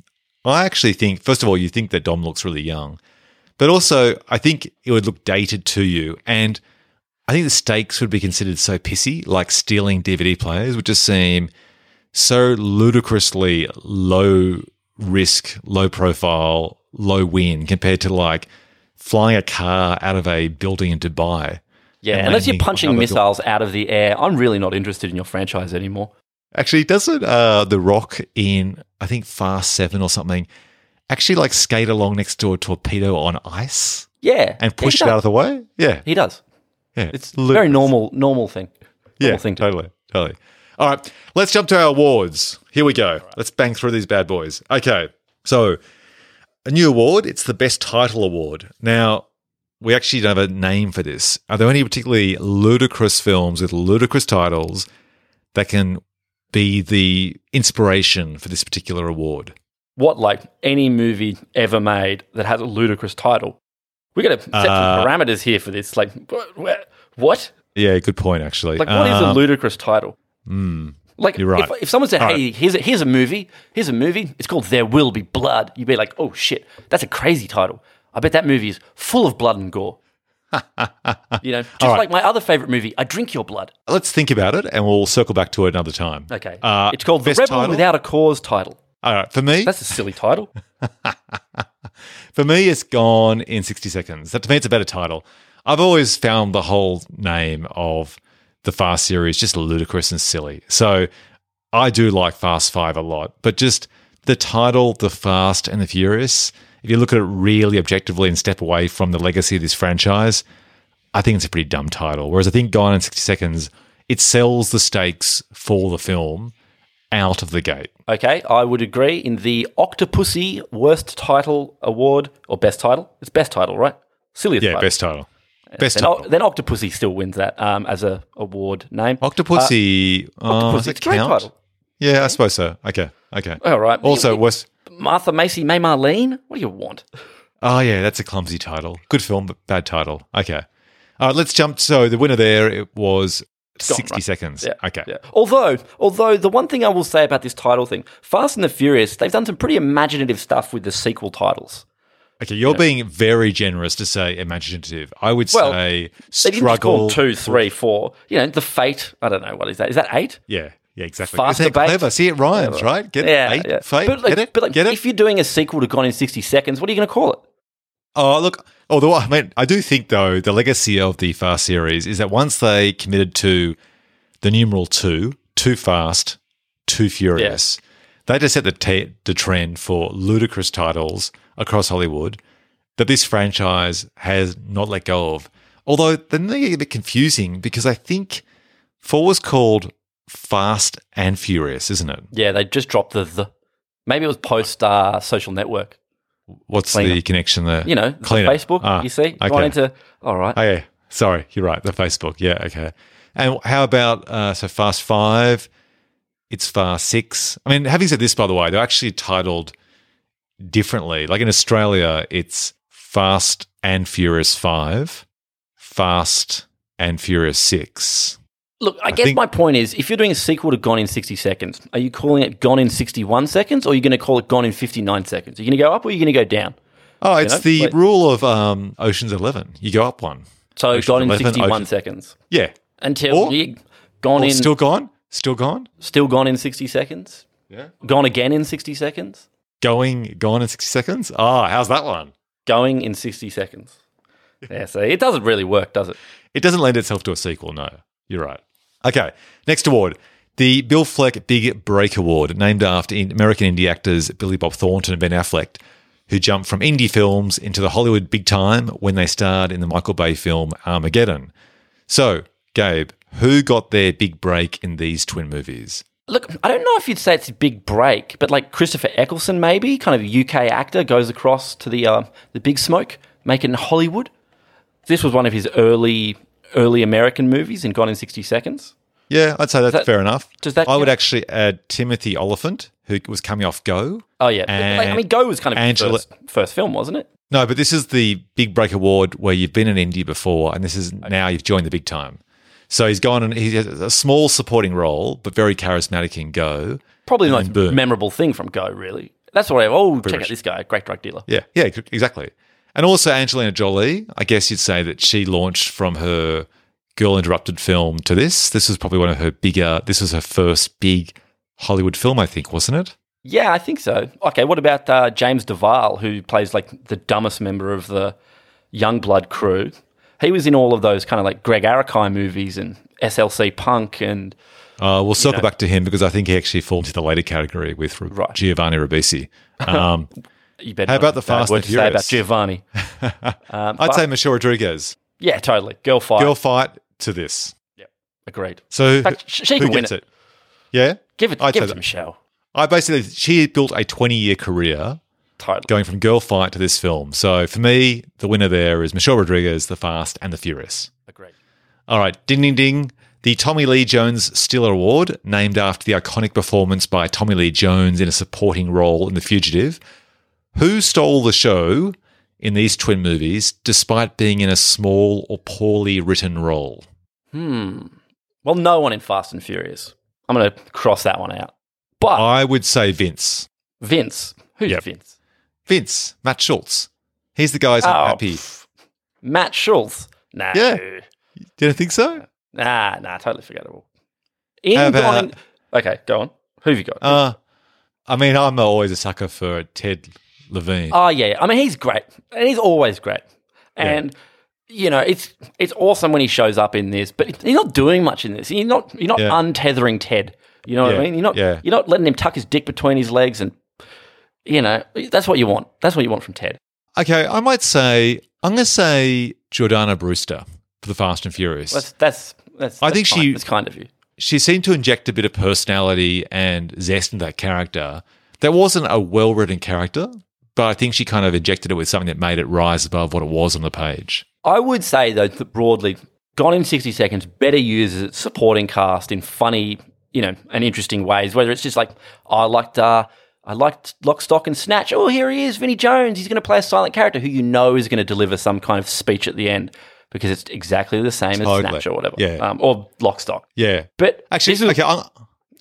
I actually think, first of all, you think that Dom looks really young, but also I think it would look dated to you. And I think the stakes would be considered so pissy, like stealing DVD players would just seem so ludicrously low risk, low profile, low win compared to like flying a car out of a building in Dubai. yeah, And unless you're punching missiles out of the air, I'm really not interested in your franchise anymore. Actually, doesn't uh, The Rock in, I think, Fast 7 or something, actually like skate along next to a torpedo on ice Yeah, and push it out of the way? Yeah. He does. Yeah. It's ludicrous. very normal, normal thing. Yeah, thing to totally. Totally. All right, let's jump to our awards. Here we go. Let's bang through these bad boys. Okay, so a new award. It's the Best Title Award. Now, we actually don't have a name for this. Are there any particularly ludicrous films with ludicrous titles that can be the inspiration for this particular award? what like any movie ever made that has a ludicrous title. We got to set Uh, some parameters here for this. Like, wh- wh- what? Yeah, good point, actually. Like, what is a Um, ludicrous title? like, you're right. if, if someone said, All "Hey, here's a, here's a movie, here's a movie. It's called There Will Be Blood," you'd be like, "Oh shit, that's a crazy title. I bet that movie is full of blood and gore." *laughs* you know, just right. like my other favorite movie, "I Drink Your Blood." Let's think about it, and we'll circle back to it another time. Okay, Uh, it's called The Rebel title? Without a Cause title. All right, for me, That's a silly title. *laughs* *laughs* For me, it's gone in 60 seconds. That to me, it's a better title. I've always found the whole name of the Fast series just ludicrous and silly. So I do like Fast Five a lot, but just the title, The Fast and the Furious, if you look at it really objectively and step away from the legacy of this franchise, I think it's a pretty dumb title. Whereas I think Gone in 60 Seconds, it sells the stakes for the film out of the gate. Okay, I would agree. In the Octopussy Worst Title Award or Best Title, it's Best Title, right? Silliest Yeah, title. best title. Best Then, title. O- then Octopussy still wins that um, as a award name. Octopussy. uh, Octopussy, it's a great count? title. Yeah, I suppose so. Okay, okay. All right. Also, was Martha Marcy May Marlene. What do you want? oh yeah, that's a clumsy title. Good film, but bad title. Okay. All right, let's jump. So the winner there it was gone, sixty right? seconds. Yeah. Okay. Yeah. Although, although the one thing I will say about this title thing, Fast and the Furious, they've done some pretty imaginative stuff with the sequel titles. Okay, you're being very generous to say imaginative. I would Well, say They didn't just struggle. two, three, four. You know, the Fate. I don't know what is that. Is that eight? Yeah, yeah, exactly. Fast debate. clever? See, it rhymes, right? Get yeah. Eight, fate, But like, get it? but like, get it? if you're doing a sequel to Gone in 60 Seconds, what are you going to call it? Oh, look. Although I mean, I do think though the legacy of the Fast series is that once they committed to the numeral two, too fast, too furious, they just set the t- the trend for ludicrous titles across Hollywood that this franchise has not let go of. Although then they get a bit confusing because I think four was called Fast and Furious, isn't it? Yeah, they just dropped the the. Maybe it was post uh, social network. What's Cleaner. the connection there? You know, Cleaner. Facebook. Ah, you see, okay. going into all right. Oh, yeah. Sorry, you're right. The Facebook. Yeah, okay. And how about uh, so Fast Five? It's Fast Six. I mean, having said this, by the way, they're actually titled differently. Like in Australia, it's Fast and Furious Five, Fast and Furious Six. Look, I, guess think- my point is, if you're doing a sequel to Gone in 60 Seconds, are you calling it Gone in 61 Seconds, or are you going to call it Gone in 59 Seconds? Are you going to go up, or are you going to go down? Oh, it's know, the rule of um, Ocean's Eleven. You go up one. So Ocean's Gone in 11, 61 Ocean- seconds Yeah. until Or- you gone in still gone. Still gone. still gone in 60 seconds, Yeah. gone again in 60 seconds, Going gone in sixty seconds. Ah, how's that one? going in 60 seconds. *laughs* Yeah, see, it doesn't really work, does it? It doesn't lend itself to a sequel, no. You're right. Okay, next award. The Bill Fleck Big Break Award, named after American indie actors Billy Bob Thornton and Ben Affleck, who jumped from indie films into the Hollywood big time when they starred in the Michael Bay film Armageddon. So, Gabe, who got their big break in these twin movies? Look, I don't know if you'd say it's a big break, but like Christopher Eccleston, maybe kind of a UK actor, goes across to the uh, the big smoke, making Hollywood. This was one of his early early American movies in Gone in 60 Seconds. Yeah, I'd say that's that- fair enough. does that I would actually add Timothy Olyphant, who was coming off Go. Oh yeah, like, I mean, Go was kind of Angela- his first, first film, wasn't it? No, but this is the Big Break Award where you've been in indie before, and this is now you've joined the big time. So he's gone and he has a small supporting role, but very charismatic in Go. Probably the most boom. memorable thing from Go, really. That's what I. Have. Oh, check much. out this guy, great drug dealer. Yeah, yeah, exactly. And also Angelina Jolie, I guess you'd say that she launched from her Girl Interrupted film to this. This was probably one of her bigger, this was her first big Hollywood film, I think, wasn't it? Yeah, I think so. Okay, what about uh, James Duval, who plays like the dumbest member of the Youngblood crew? He was in all of those kind of like Gregg Araki movies and SLC Punk and Uh, we'll circle know. back to him because I think he actually falls into the later category with Right. Giovanni Ribisi. Um, *laughs* you better How about the have a bad Fast word and to say about Furious? Giovanni. *laughs* Um, I'd say Michelle Rodriguez. yeah, totally. Girl fight. Girl fight to this. Agreed. So fact, she who can win it. it? Yeah, Give it, I'd give it to that. Michelle. I basically she built a twenty-year career Totally. going from Girl Fight to this film. So for me, the winner there is Michelle Rodriguez, The Fast and the Furious. Agreed. All right, ding ding ding. The Tommy Lee Jones Stiller Award, named after the iconic performance by Tommy Lee Jones in a supporting role in The Fugitive. Who stole the show in these twin movies, despite being in a small or poorly written role? Hmm. Well, no one in Fast and Furious. I'm going to cross that one out. But I would say Vince. Vince. Who's Yep. Vince? Vince, Matt Schulze. He's the guy who's Oh, happy. pff. Matt Schulze. Nah. Yeah. Do you think so? Nah, nah, totally forgettable. In How about- going, okay, go on. Who have you got? Uh, I mean, I'm always a sucker for Ted Levine. oh yeah, I mean he's great, and he's always great, and you know it's it's awesome when he shows up in this, but he's not doing much in this. You're not you're not Yeah. untethering Ted. You know what Yeah, I mean? You're not yeah. you're not letting him tuck his dick between his legs, and you know that's what you want. That's what you want from Ted. Okay, I might say I'm going to say Jordana Brewster for the Fast and Furious. That's that's that's. I that's think she- That's kind of you. she seemed to inject a bit of personality and zest into that character. That wasn't a well-written character, but I think she kind of injected it with something that made it rise above what it was on the page. I would say though that broadly, Gone in sixty seconds better uses its supporting cast in funny, you know, and interesting ways. Whether it's just like I liked, uh, I liked Lock, Stock, and Snatch. Oh, here he is, Vinnie Jones. He's going to play a silent character who you know is going to deliver some kind of speech at the end because it's exactly the same Totally. as Snatch or whatever, Yeah. um, or Lock, Stock. Yeah. But Actually, is, okay. I'm,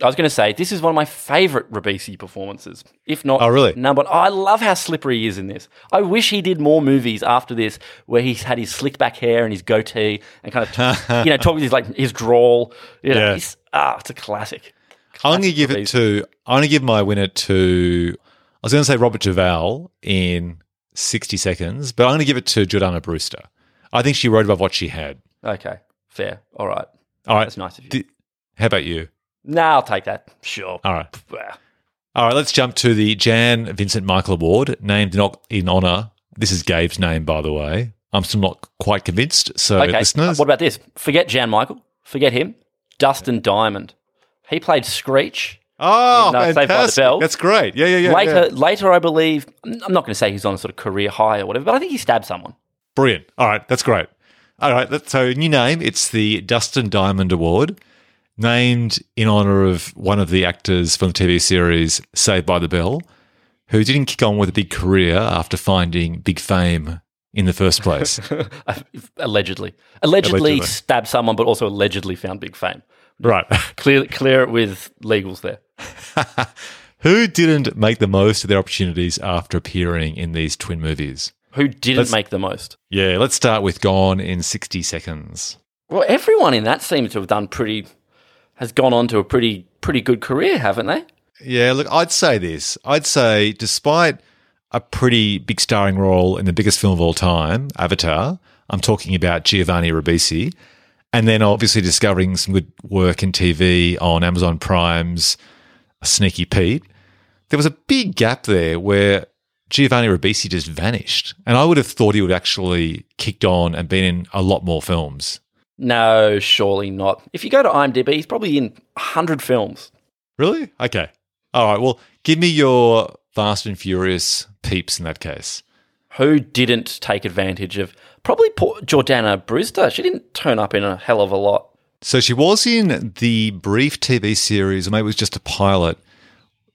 I was going to say this is one of my favorite Ribisi performances, if not Oh, really? number. I love how slippery he is in this. I wish he did more movies after this where he's had his slick back hair and his goatee and kind of *laughs* you know talking his like his drawl. You know, Yeah. he's, ah, it's a classic. I'm going to give it to. I'm going to give my winner to. I was going to say Robert Duvall in 60 seconds, but I'm going to give it to Jordana Brewster. I think she wrote above what she had. Okay, fair. All right, All right. that's nice of you. Di- How about you? Nah, I'll take that. Sure. All right. All right, let's jump to the Jan Vincent Michael Award, named in, in honor. This is Gabe's name, by the way. I'm still not quite convinced. So, Okay. listeners, What about this? Forget Jan Michael. Forget him. Dustin Diamond. He played Screech. Oh, uh, Saved by the. Bell. That's great. Yeah, yeah, yeah. later, yeah. later, I believe. I'm not going to say he's on a sort of career high or whatever, but I think he stabbed someone. Brilliant. All right, that's great. All right, so new name. It's the Dustin Diamond Award, named in honor of one of the actors from the TV series Saved by the Bell, who didn't kick on with a big career after finding big fame in the first place. *laughs* allegedly. allegedly, Allegedly. stabbed someone, but also allegedly found big fame. right. *laughs* Clear, clear it with legals there. *laughs* who didn't make the most of their opportunities after appearing in these twin movies? Who didn't Let's- make the most? Yeah, let's start with Gone in 60 Seconds. Well, everyone in that seems to have done pretty, has gone on to a pretty, pretty good career, haven't they? Yeah, look, I'd say this. I'd say, despite a pretty big starring role in the biggest film of all time, Avatar, I'm talking about Giovanni Ribisi, and then obviously discovering some good work in TV on Amazon Prime's Sneaky Pete, there was a big gap there where Giovanni Ribisi just vanished. And I would have thought he would actually kicked on and been in a lot more films. No, surely not. If you go to IMDb, he's probably in 100 films. Really? Okay. All right. Well, give me your Fast and Furious peeps in that case. Who didn't take advantage of probably poor Jordana Brewster? She didn't turn up in a hell of a lot. So she was in the brief TV series, or maybe it was just a pilot,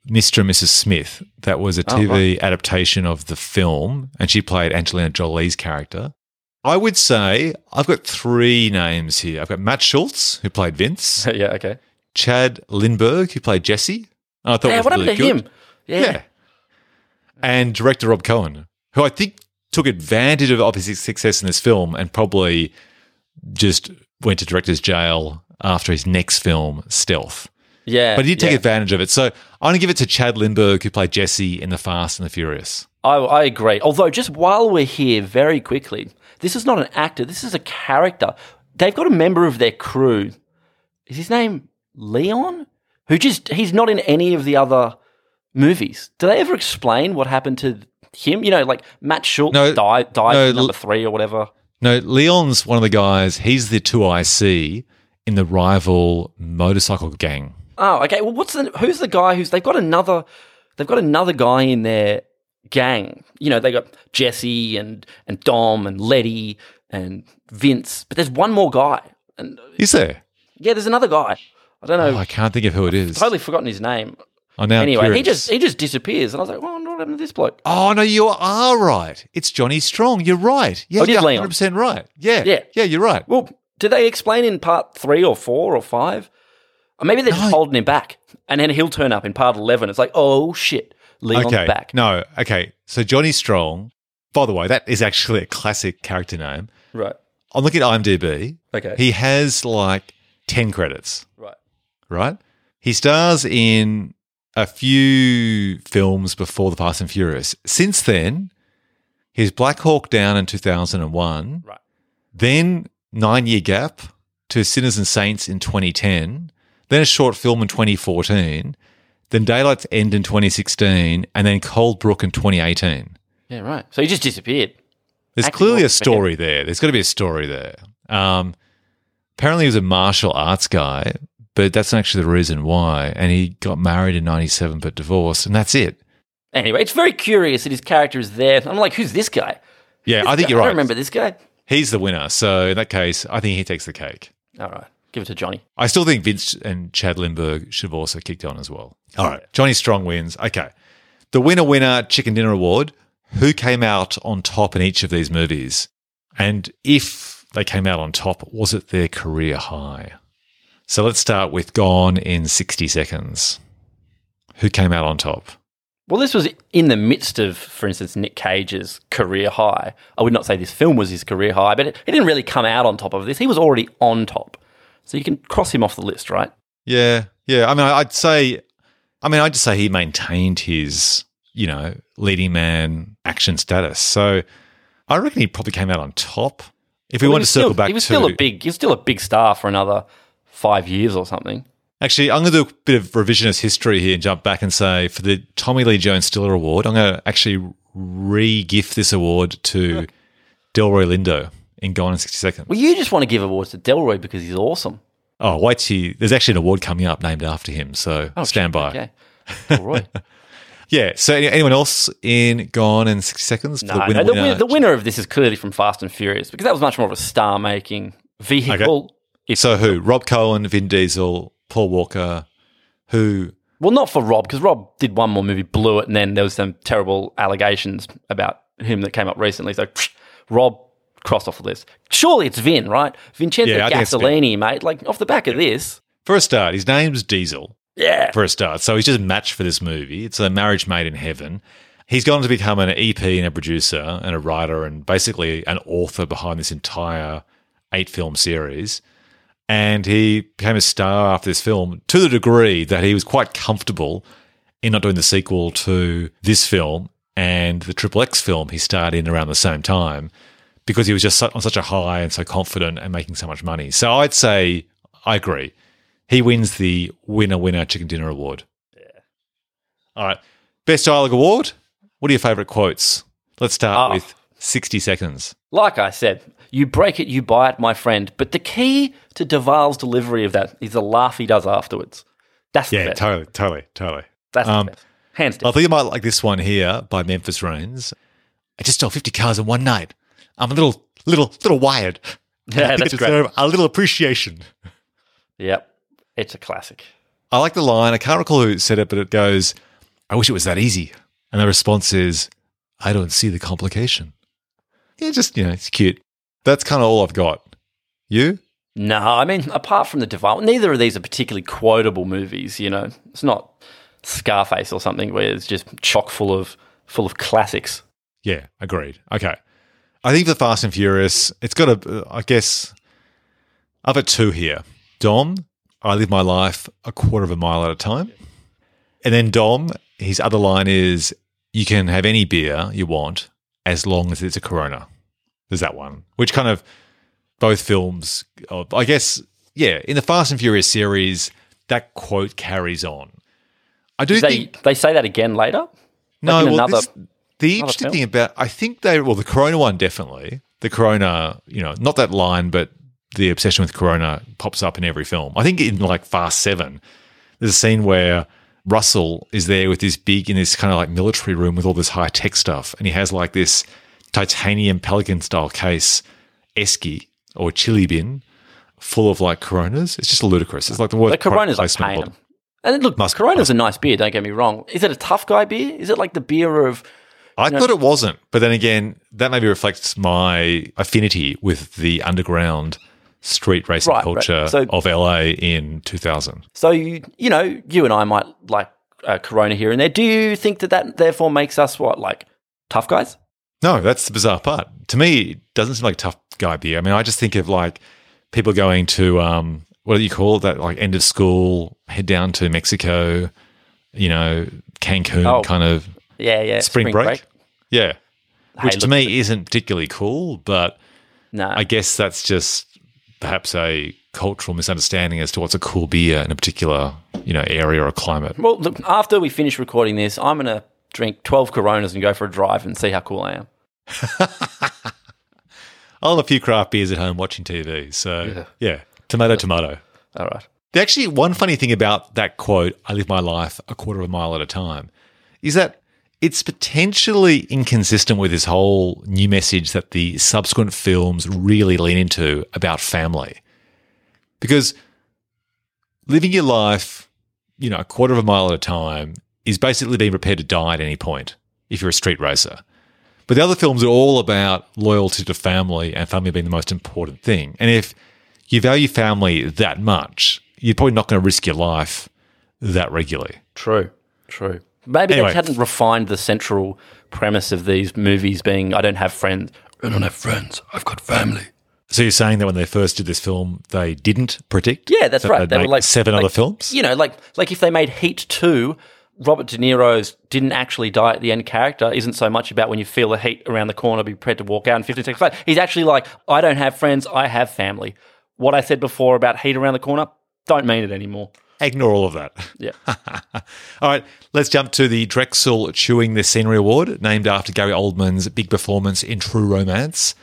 Mr. and Mrs. Smith. That was a oh, TV adaptation of the film, and she played Angelina Jolie's character. I would say I've got three names here. I've got Matt Schulze, who played Vince, *laughs* yeah, okay. Chad Lindberg, who played Jesse. And I thought Yeah, was what really happened to good. him? Yeah. Yeah. And director Rob Cohen, who I think took advantage of his success in this film and probably just went to director's jail after his next film, Stealth. Yeah. But he did take yeah. advantage of it. So I'm going to give it to Chad Lindberg, who played Jesse in The Fast and the Furious. I, I agree. Although, just while we're here, very quickly, this is not an actor. This is a character. They've got a member of their crew. Is his name Leon? Who just he's not in any of the other movies. Do they ever explain what happened to him? You know, like Matt Schulze No, died died no, number three or whatever. No, Leon's one of the guys. He's the 2IC in the rival motorcycle gang. Oh, okay. Well, what's the who's the guy who's they've got another they've got another guy in their gang. You know, they got Jesse and and Dom and Letty and Vince, but there's one more guy. And Is there? yeah, there's another guy. I don't know. Oh, I can't think of who it is. totally forgotten his name. Oh, I'm now anyway, he just he just disappears, and I was like, "Well, what happened to this bloke?" Oh no, you are right. It's Johnny Strong. You're right. Yeah, Oh, you're 100 percent right. Yeah, Yeah. yeah. You're right. Well, did they explain in part three or four or five? Or maybe they're just holding him back, and then he'll turn up in part eleven. It's like, oh shit, Leon's okay. back. No. Okay. So Johnny Strong. By the way, that is actually a classic character name. Right. I'm looking at IMDb. Okay. He has like 10 credits. right. Right. He stars in a few films before The Fast and Furious. Since then, he's Black Hawk Down in 2001. Right. Then nine year gap to Sinners and Saints in 2010, then a short film in 2014, then Daylight's End in 2016, and then Cold Brook in 2018. Yeah. Right. So he just disappeared. There's Acting clearly a story there. There's got to be a story there. Um, apparently, he was a martial arts guy, but that's not actually the reason why. And he got married in 97 but divorced, and that's it. Anyway, it's very curious that his character is there. I'm like, who's this guy? Yeah, I think I you're don't remember this guy. He's the winner. So, in that case, I think he takes the cake. All right, give it to Johnny. I still think Vince and Chad Lindberg should have also kicked on as well. All right. Johnny Strong wins. Okay. The winner winner chicken dinner award. Who came out on top in each of these movies? And if they came out on top, was it their career high? So let's start with Gone in 60 Seconds. Who came out on top? Well, this was in the midst of, for instance, Nick Cage's career high. I would not say this film was his career high, but it, he didn't really come out on top of this. He was already on top. So you can cross him off the list, right? Yeah. Yeah. I mean, I'd say, I mean, I'd just say he maintained his, you know, leading man action status. So I reckon he probably came out on top. If we Well, want to circle still, back He was to still a big. He was still a big star for another five years or something. Actually, I'm going to do a bit of revisionist history here and jump back and say for the Tommy Lee Jones Stiller Award, I'm going to actually re gift this award to *laughs* Delroy Lindo in Gone in 60 Seconds. Well, you just want to give awards to Delroy because he's awesome. Oh, wait till you, there's actually an award coming up named after him. So Oh, stand by. Okay. *laughs* Yeah. So any- anyone else in Gone in 60 Seconds? For no, no, the, winner? the winner of this is clearly from Fast and Furious because that was much more of a star making vehicle. If, So who? Rob Cohen, Vin Diesel, Paul Walker. Who? well, not for Rob because Rob did one more movie, blew it, and then there was some terrible allegations about him that came up recently. So Rob crossed off the list. Surely it's Vin, right? Vincenzo Yeah, I think it's Vin. Gasolini, mate. Like off the back of this, For a start, his name's Diesel. yeah. For a start, so he's just a match for this movie. It's a marriage made in heaven. He's gone to become an EP and a producer and a writer and basically an author behind this entire eight film series. And he became a star after this film to the degree that he was quite comfortable in not doing the sequel to this film and the Triple X film he starred in around the same time because he was just on such a high and so confident and making so much money. So I'd say I agree. He wins the winner winner chicken dinner award. Yeah. All right. Best dialogue award. What are your favorite quotes? Let's start Oh. with 60 seconds. Like I said, you break it, you buy it, my friend. But the key to Duvall's delivery of that is the laugh he does afterwards. That's the Yeah, best. totally, totally, totally. That's Um, the best. Hands I think you might like this one here by Memphis Raines. I just stole 50 cars in one night. I'm a little, little, little wired. *laughs* Yeah, that's great. a little appreciation. Yep. It's a classic. I like the line. I can't recall who said it, but it goes, I wish it was that easy. And the response is, I don't see the complication. Yeah, just, you know, it's cute. That's kind of all I've got. You? No, I mean, apart from the Duvall, neither of these are particularly quotable movies. You know, it's not Scarface or something where it's just chock full of full of classics. Yeah, agreed. Okay. I think for Fast and Furious, it's got a, I guess, I've got two here. Dom, I live my life a quarter of a mile at a time. And then Dom, his other line is, you can have any beer you want as long as it's a Corona. There's that one, which kind of both films, I guess, yeah, in the Fast and Furious series, that quote carries on. I do They think they say that again later. no, in well, another- this, the interesting thing about I think they well the Corona one definitely the Corona you know not that line but the obsession with Corona pops up in every film. I think in like Fast Seven, there's a scene where Russell is there with this big in this kind of like military room with all this high tech stuff, and he has like this titanium Pelican style case esky or chili bin full of like Coronas. It's just ludicrous. It's like the worst. But Corona's like placement paying of- them. And look, Must- Corona's a nice beer. Don't get me wrong. Is it a tough guy beer? Is it like the beer of? I thought it wasn't, but then again, that maybe reflects my affinity with the underground street racing Right, right. culture So- of LA in 2000. So you you know you and I might like uh, Corona here and there. Do you think that that therefore makes us what like tough guys? No, that's the bizarre part. To me, it doesn't seem like tough guy beer. I mean, I just think of like people going to um, what do you call it? that? Like end of school, head down to Mexico, you know, Cancun, Oh. kind of Yeah, yeah. spring, break. Yeah, Hey, which to me isn't particularly cool, but no. I guess that's just perhaps a cultural misunderstanding as to what's a cool beer in a particular you know area or climate. Well, look, after we finish recording this, I'm going to drink 12 Coronas and go for a drive and see how cool I am. *laughs* I'll have a few craft beers at home watching TV. So yeah, tomato, tomato. All right. Actually, one funny thing about that quote, I live my life a quarter of a mile at a time, is that it's potentially inconsistent with this whole new message that the subsequent films really lean into about family. Because living your life, you know, a quarter of a mile at a time is basically being prepared to die at any point if you're a street racer. But the other films are all about loyalty to family and family being the most important thing. And if you value family that much, you're probably not going to risk your life that regularly. True. True. Maybe Anyway. they hadn't refined the central premise of these movies being I don't have friends. I don't have friends. I've got family. So you're saying that when they first did this film, they didn't predict? Yeah, that's that right. they'd were like seven like, other films. You know, like like if they made Heat two, Robert De Niro's didn't actually die at the end character isn't so much about when you feel the heat around the corner, be prepared to walk out in 15 seconds. later. He's actually like, I don't have friends, I have family. What I said before about heat around the corner, don't mean it anymore. Ignore all of that. Yeah. *laughs* All right, let's jump to the Drexel Chewing the Scenery Award, named after Gary Oldman's big performance in True Romance.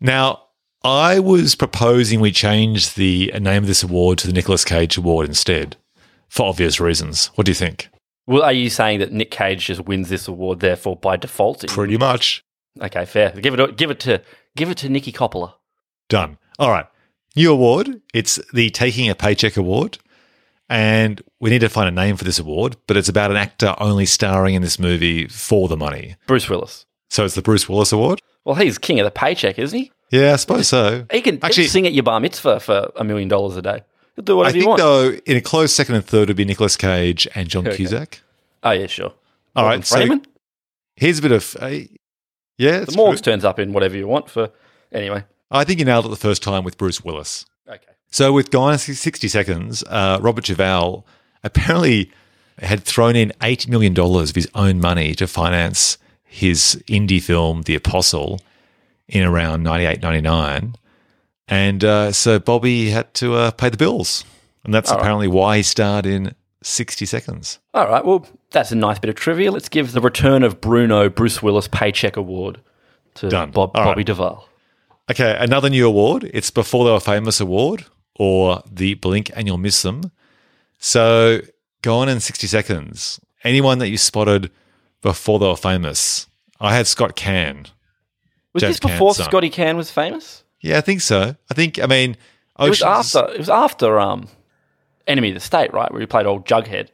Now, I was proposing we change the name of this award to the Nicolas Cage Award instead, for obvious reasons. What do you think? Well, are you saying that Nick Cage just wins this award, therefore by default? Pretty much Okay, fair. Give it, give it to, give it to Nicky Coppola. done. All right, new award. It's the Taking a Paycheck Award, and we need to find a name for this award. But it's about an actor only starring in this movie for the money. Bruce Willis. So it's the Bruce Willis Award. Well, he's king of the paycheck, isn't he? Yeah, I suppose so. He can Actually- sing at your bar mitzvah for a million dollars a day. He'll do I whatever you think want. though, in a close second and third would be Nicolas Cage and John Okay. Cusack. oh yeah, sure. All Morgan right, so here's a bit of uh, yeah. the Morgs turns up in whatever you want for. Anyway. I think you nailed it the first time with Bruce Willis. So with Gone 60 Seconds, uh, Robert Duvall apparently had thrown in $8 million of his own money to finance his indie film, The Apostle, in around 98, 99. And uh, so Bobby had to uh, pay the bills. And that's All right. apparently why he starred in 60 Seconds. All right. Well, that's a nice bit of trivia. Let's give the return of Bruno Bruce Willis Paycheck Award to Done. Bob, All Bobby right. Duvall. Okay, another new award. It's Before They Were Famous Award or the Blink and You'll Miss Them. So, go on in 60 Seconds. Anyone that you spotted before they were famous? I had Scott Caan. Was this before. Scotty Caan was famous? Yeah, I think so. I think, I mean, It was after. It was after um, Enemy of the State, right? Where he played old Jughead.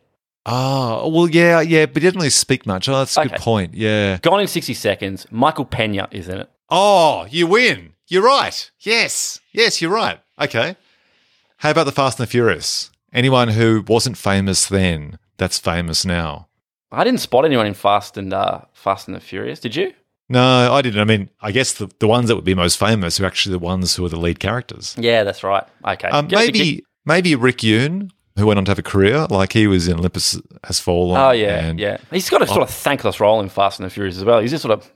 Oh, well, yeah, yeah, but he didn't really speak much. Oh, that's a good point. Yeah. Gone in sixty seconds. Michael Pena is in it. Oh, you win. You're right. Yes. Yes, you're right. Okay. How about the Fast and the Furious? Anyone who wasn't famous then that's famous now? I didn't spot anyone in Fast and uh, Fast and the Furious. Did you? No, I didn't. I mean, I guess the, the ones that would be most famous are actually the ones who are the lead characters. Yeah, that's right. Okay. Um, maybe maybe Rick Yune, who went on to have a career, like he was in Olympus Has Fallen. Oh yeah, yeah. He's got a sort of thankless role in Fast and the Furious as well. He's just sort of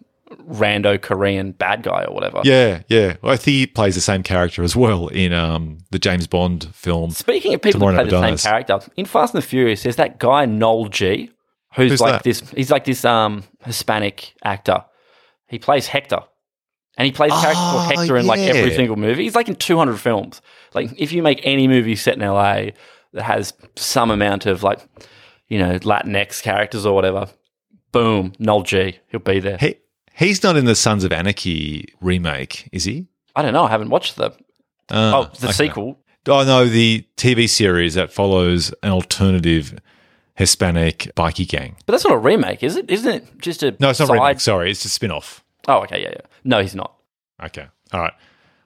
rando Korean bad guy or whatever. Yeah, yeah. Well, I think he plays the same character as well in um, the James Bond film. Speaking of people Tomorrow who play the same character, in Fast and the Furious, there's that guy Noel G, who's, Who's like that? this. He's like this um Hispanic actor. He plays Hector, and he plays character Oh, called Hector in like every single movie. He's like in 200 films. Like if you make any movie set in LA that has some amount of like you know Latinx characters or whatever, boom, Noel G, he'll be there. He, he's not in the Sons of Anarchy remake, is he? I don't know. I haven't watched the Uh, oh the okay. sequel. Oh no, the TV series that follows an alternative Hispanic bikie gang. But that's not a remake, is it? Isn't it just a No, it's not a side? remake. Sorry, it's a spin-off. Oh, okay, yeah, yeah. No, he's not. Okay, all right.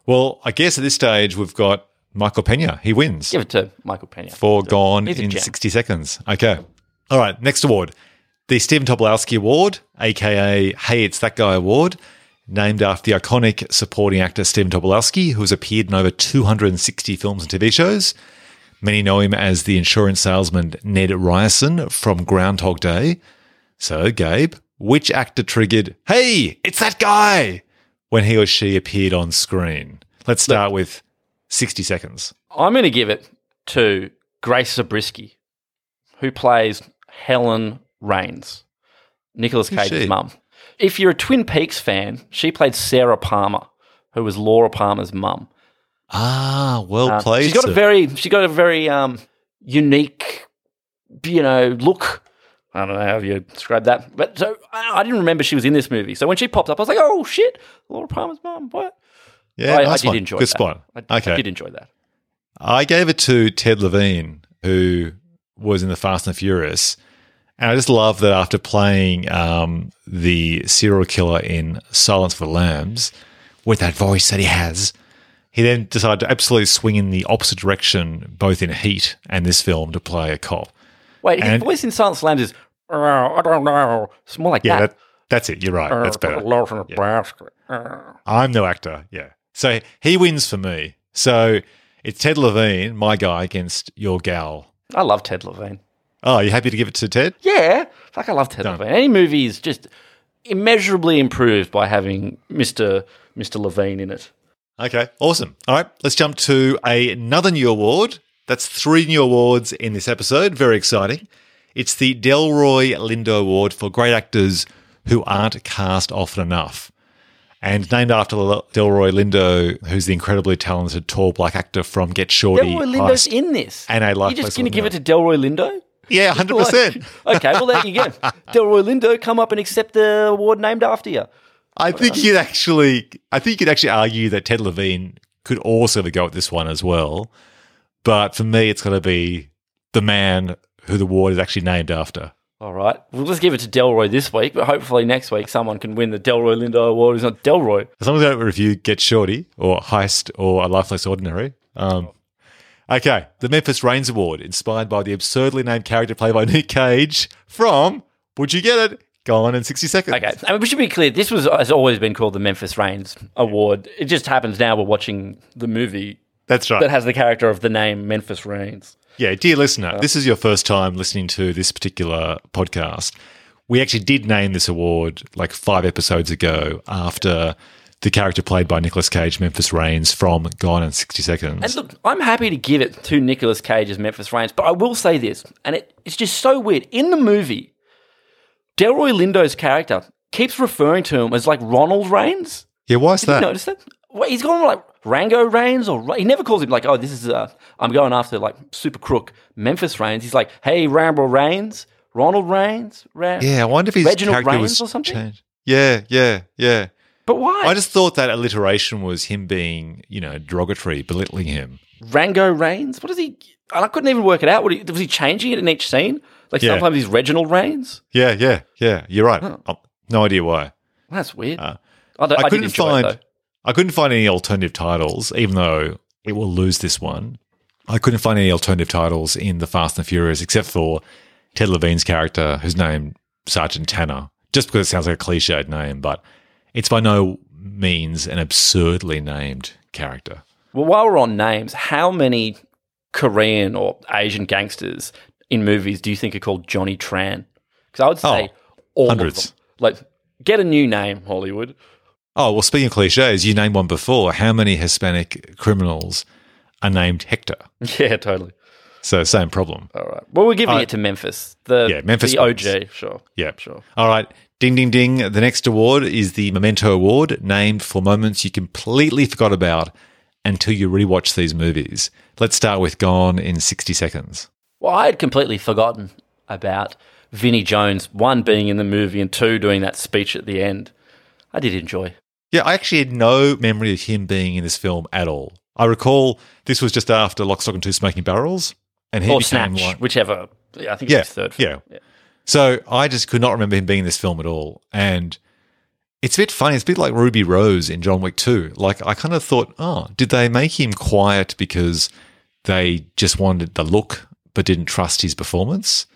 Well, I guess at this stage we've got Michael Pena. He wins Give it to Michael Pena. for Gone in gem. sixty seconds. Okay, all right. Next award, the Stephen Tobolowsky Award, aka Hey It's That Guy Award, named after the iconic supporting actor Stephen Tobolowsky, who has appeared in over two hundred and sixty films and TV shows. Many know him as the insurance salesman Ned Ryerson from Groundhog Day. So, Gabe, which actor triggered, hey, it's that guy, when he or she appeared on screen? Let's start with 60 seconds. I'm going to give it to Grace Zabriskie, who plays Helen Raines, Nicolas Cage's mum. If you're a Twin Peaks fan, she played Sarah Palmer, who was Laura Palmer's mum. Ah, well Uh, played. she's got a very, she got a very um, unique, you know, look. I don't know how you describe that, but so I, I didn't remember she was in this movie. So when she popped up, I was like, "Oh shit, Laura Palmer's mum!" What? yeah, I, I did one. enjoy Good that. spot. I, okay. I did enjoy that. I gave it to Ted Levine, who was in the Fast and Furious. And I just love that after playing um, the serial killer in Silence for the Lambs, with that voice that he has, he then decided to absolutely swing in the opposite direction, both in Heat and this film, to play a cop. Wait, his voice in Silence Slams is, "Uh, I don't know. It's more like Yeah, that. that, that's it. You're right. That's better. Lost in a basket. Uh. I'm no actor. Yeah. So he wins for me. So it's Ted Levine, my guy, against your gal. I love Ted Levine. Oh, you happy to give it to Ted? Yeah, fuck, I love Ted Levine. Any movie is just immeasurably improved by having Mister Mister Levine in it. Okay, awesome. All right, let's jump to another new award. That's three new awards in this episode. Very exciting. It's the Delroy Lindo Award for great actors who aren't cast often enough. and named after Delroy Lindo, who's the incredibly talented tall black actor from Get Shorty. Delroy Lindo's Heist. in this. And a Life You're just going to give it to Delroy Lindo? Yeah, hundred percent. *laughs* okay, well, there you go. Delroy Lindo, come up and accept the award named after you. I think you'd actually, I think you'd actually argue that Ted Levine could also have a go at this one as well. But for me, it's got to be the man who the award is actually named after. All right. We'll just give it to Delroy this week, but hopefully next week someone can win the Delroy Lindo Award who's not Delroy. As long as I don't review Get Shorty or Heist or A Life Less Ordinary. Um, okay, the Memphis Raines Award, inspired by the absurdly named character played by Nick Cage from, would you get it? Gone in 60 seconds. Okay. I mean, we should be clear. This was has always been called the Memphis Raines Award. It just happens now we're watching the movie That's right. that has the character of the name Memphis Raines. Yeah, dear listener, uh. this is your first time listening to this particular podcast. We actually did name this award like five episodes ago after the character played by Nicolas Cage, Memphis Raines, from Gone in 60 Seconds. And look, I'm happy to give it to Nicolas Cage as Memphis Raines, but I will say this, and it, it's just so weird. In the movie, Delroy Lindo's character keeps referring to him as like Ronald Raines. yeah, why is Did you that? notice that? Wait, he's going like Rango Raines, or he never calls him like, oh, this is uh, I'm going after like super crook Memphis Raines. He's like, hey, Rambo Raines, Ronald Raines, Ra- Yeah, I wonder if his Reginald character Raines was or something? changed. Yeah, yeah, yeah. But why? I just thought that alliteration was him being, you know, derogatory, belittling him. Rango Raines? What is he? And I couldn't even work it out. What he, was he changing it in each scene? Like Yeah. sometimes he's Reginald Raines. Yeah, yeah, yeah. You're right. Oh, no idea why. That's weird. Uh, I, I, I couldn't find it. I couldn't find any alternative titles, even though it will lose this one. I couldn't find any alternative titles in the Fast and the Furious except for Ted Levine's character, whose name Sergeant Tanner, just because it sounds like a cliched name, but it's by no means an absurdly named character. Well, while we're on names, how many Korean or Asian gangsters in movies do you think are called Johnny Tran? Because I would say all Oh, hundreds. of them. Like, get a new name, Hollywood. Oh, well, speaking of cliches, you named one before. How many Hispanic criminals are named Hector? *laughs* Yeah, totally. So, same problem. All right. Well, we're giving Uh, it to Memphis. The yeah, Memphis the OG. Sure. Yeah. Sure. All right. Ding, ding, ding. The next award is the Memento Award, named for moments you completely forgot about until you rewatch these movies. Let's start with Gone in 60 Seconds. Well, I had completely forgotten about Vinnie Jones, one being in the movie and two doing that speech at the end. I did enjoy. Yeah, I actually had no memory of him being in this film at all. I recall this was just after Lock, Stock, and Two Smoking Barrels. And he Or became Snatch, one- whichever. Yeah, I think Yeah, third. film. yeah. So I just could not remember him being in this film at all. And it's a bit funny. It's a bit like Ruby Rose in John Wick 2. Like, I kind of thought, oh, did they make him quiet because they just wanted the look but didn't trust his performance?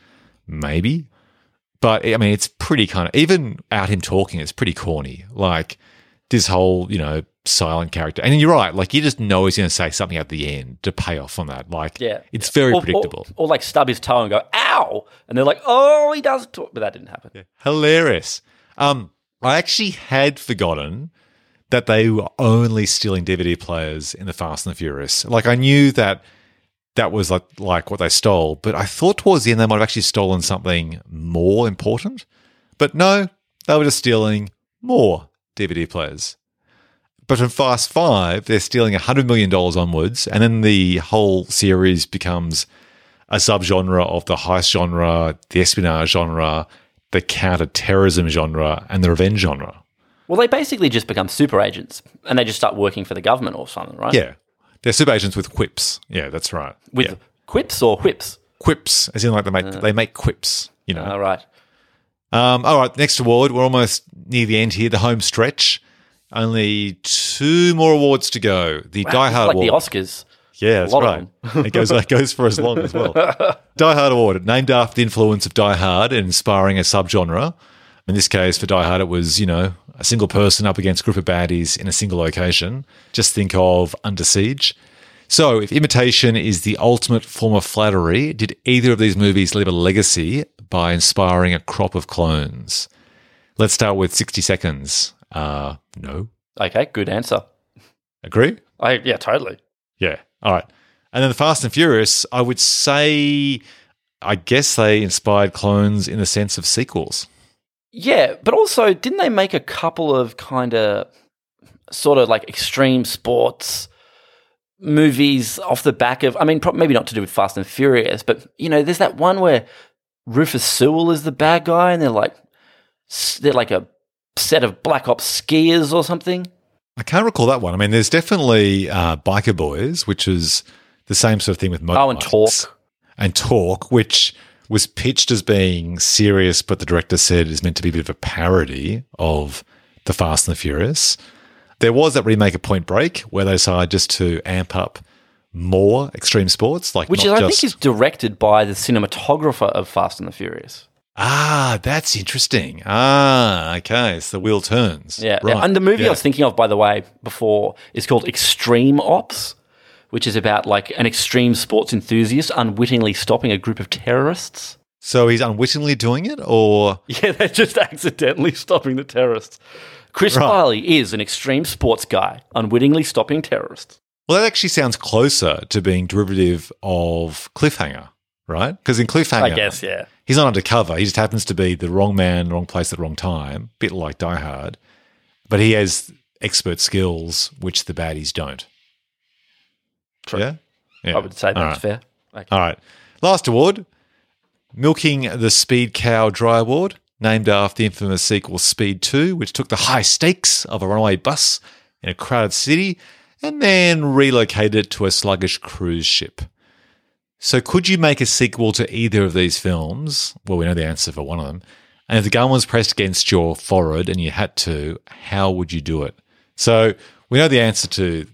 Maybe. But I mean, it's pretty kind of, even out him talking, it's pretty corny. Like, this whole, you know, silent character. And you're right. Like, you just know he's going to say something at the end to pay off on that. Like, Yeah. it's very Or- or- predictable. Or, like stub his toe and go, ow! And they're like, oh, he does talk. But that didn't happen. Yeah. Hilarious. Um, I actually had forgotten that they were only stealing DVD players in the Fast and the Furious. Like I knew that that was like like what they stole, but I thought towards the end they might have actually stolen something more important. But no, they were just stealing more DVD players. But from Fast Five, they're stealing $100 million onwards, and then the whole series becomes a subgenre of the heist genre, the espionage genre, the counter-terrorism genre, and the revenge genre. Well, they basically just become super agents and they just start working for the government or something, right? Yeah, they're super agents with quips. Yeah, that's right. With Yeah. quips or whips. quips, as in like they make they make quips. You know. All right. Um, all right, next award. We're almost near the end here. The home stretch. Only two more awards to go. The Die It's Hard like Award. the Oscars. Yeah, that's right. *laughs* it goes it goes for as long as well. *laughs* Die Hard Award, named after the influence of Die Hard and inspiring a subgenre. In this case, for Die Hard, it was you know a single person up against a group of baddies in a single location. Just think of Under Siege. So, if imitation is the ultimate form of flattery, did either of these movies leave a legacy by inspiring a crop of clones? Let's start with 60 seconds. Uh, no. Okay, good answer. Agree? I yeah, totally. Yeah. All right. And then the Fast and Furious, I would say, I guess they inspired clones in the sense of sequels. Yeah, but also didn't they make a couple of kind of sort of like extreme sports movies off the back of, I mean, maybe not to do with Fast and Furious, but you know, there's that one where Rufus Sewell is the bad guy, and they're like, they're like a set of Black Ops skiers or something. I can't recall that one. I mean, there's definitely uh, Biker Boyz, which is the same sort of thing with motorbikes. Oh, and Torque. And Torque, which was pitched as being serious, but the director said is meant to be a bit of a parody of The Fast and the Furious. There was that remake of Point Break where they decided just to amp up more extreme sports, like Which is, I think, is directed by the cinematographer of Fast and the Furious. Ah, that's interesting. Ah, okay, so the wheel turns. Yeah, right. and the movie Yeah. I was thinking of, by the way, before is called Extreme Ops, which is about like an extreme sports enthusiast unwittingly stopping a group of terrorists. So he's unwittingly doing it, or *laughs* Yeah, they're just accidentally stopping the terrorists. Chris Right. Farley is an extreme sports guy, unwittingly stopping terrorists. Well, that actually sounds closer to being derivative of Cliffhanger, right? Because in Cliffhanger, I guess, yeah. He's not undercover. He just happens to be the wrong man, wrong place at the wrong time, a bit like Die Hard. But he has expert skills, which the baddies don't. True. Yeah? yeah. I would say that's right. fair. Okay. All right. Last award Milking the Speed Cow Dry Award, named after the infamous sequel Speed 2, which took the high stakes of a runaway bus in a crowded city and then relocated it to a sluggish cruise ship. So, could you make a sequel to either of these films? Well, we know the answer for one of them. And if the gun was pressed against your forehead and you had to, how would you do it? So, we know the answer to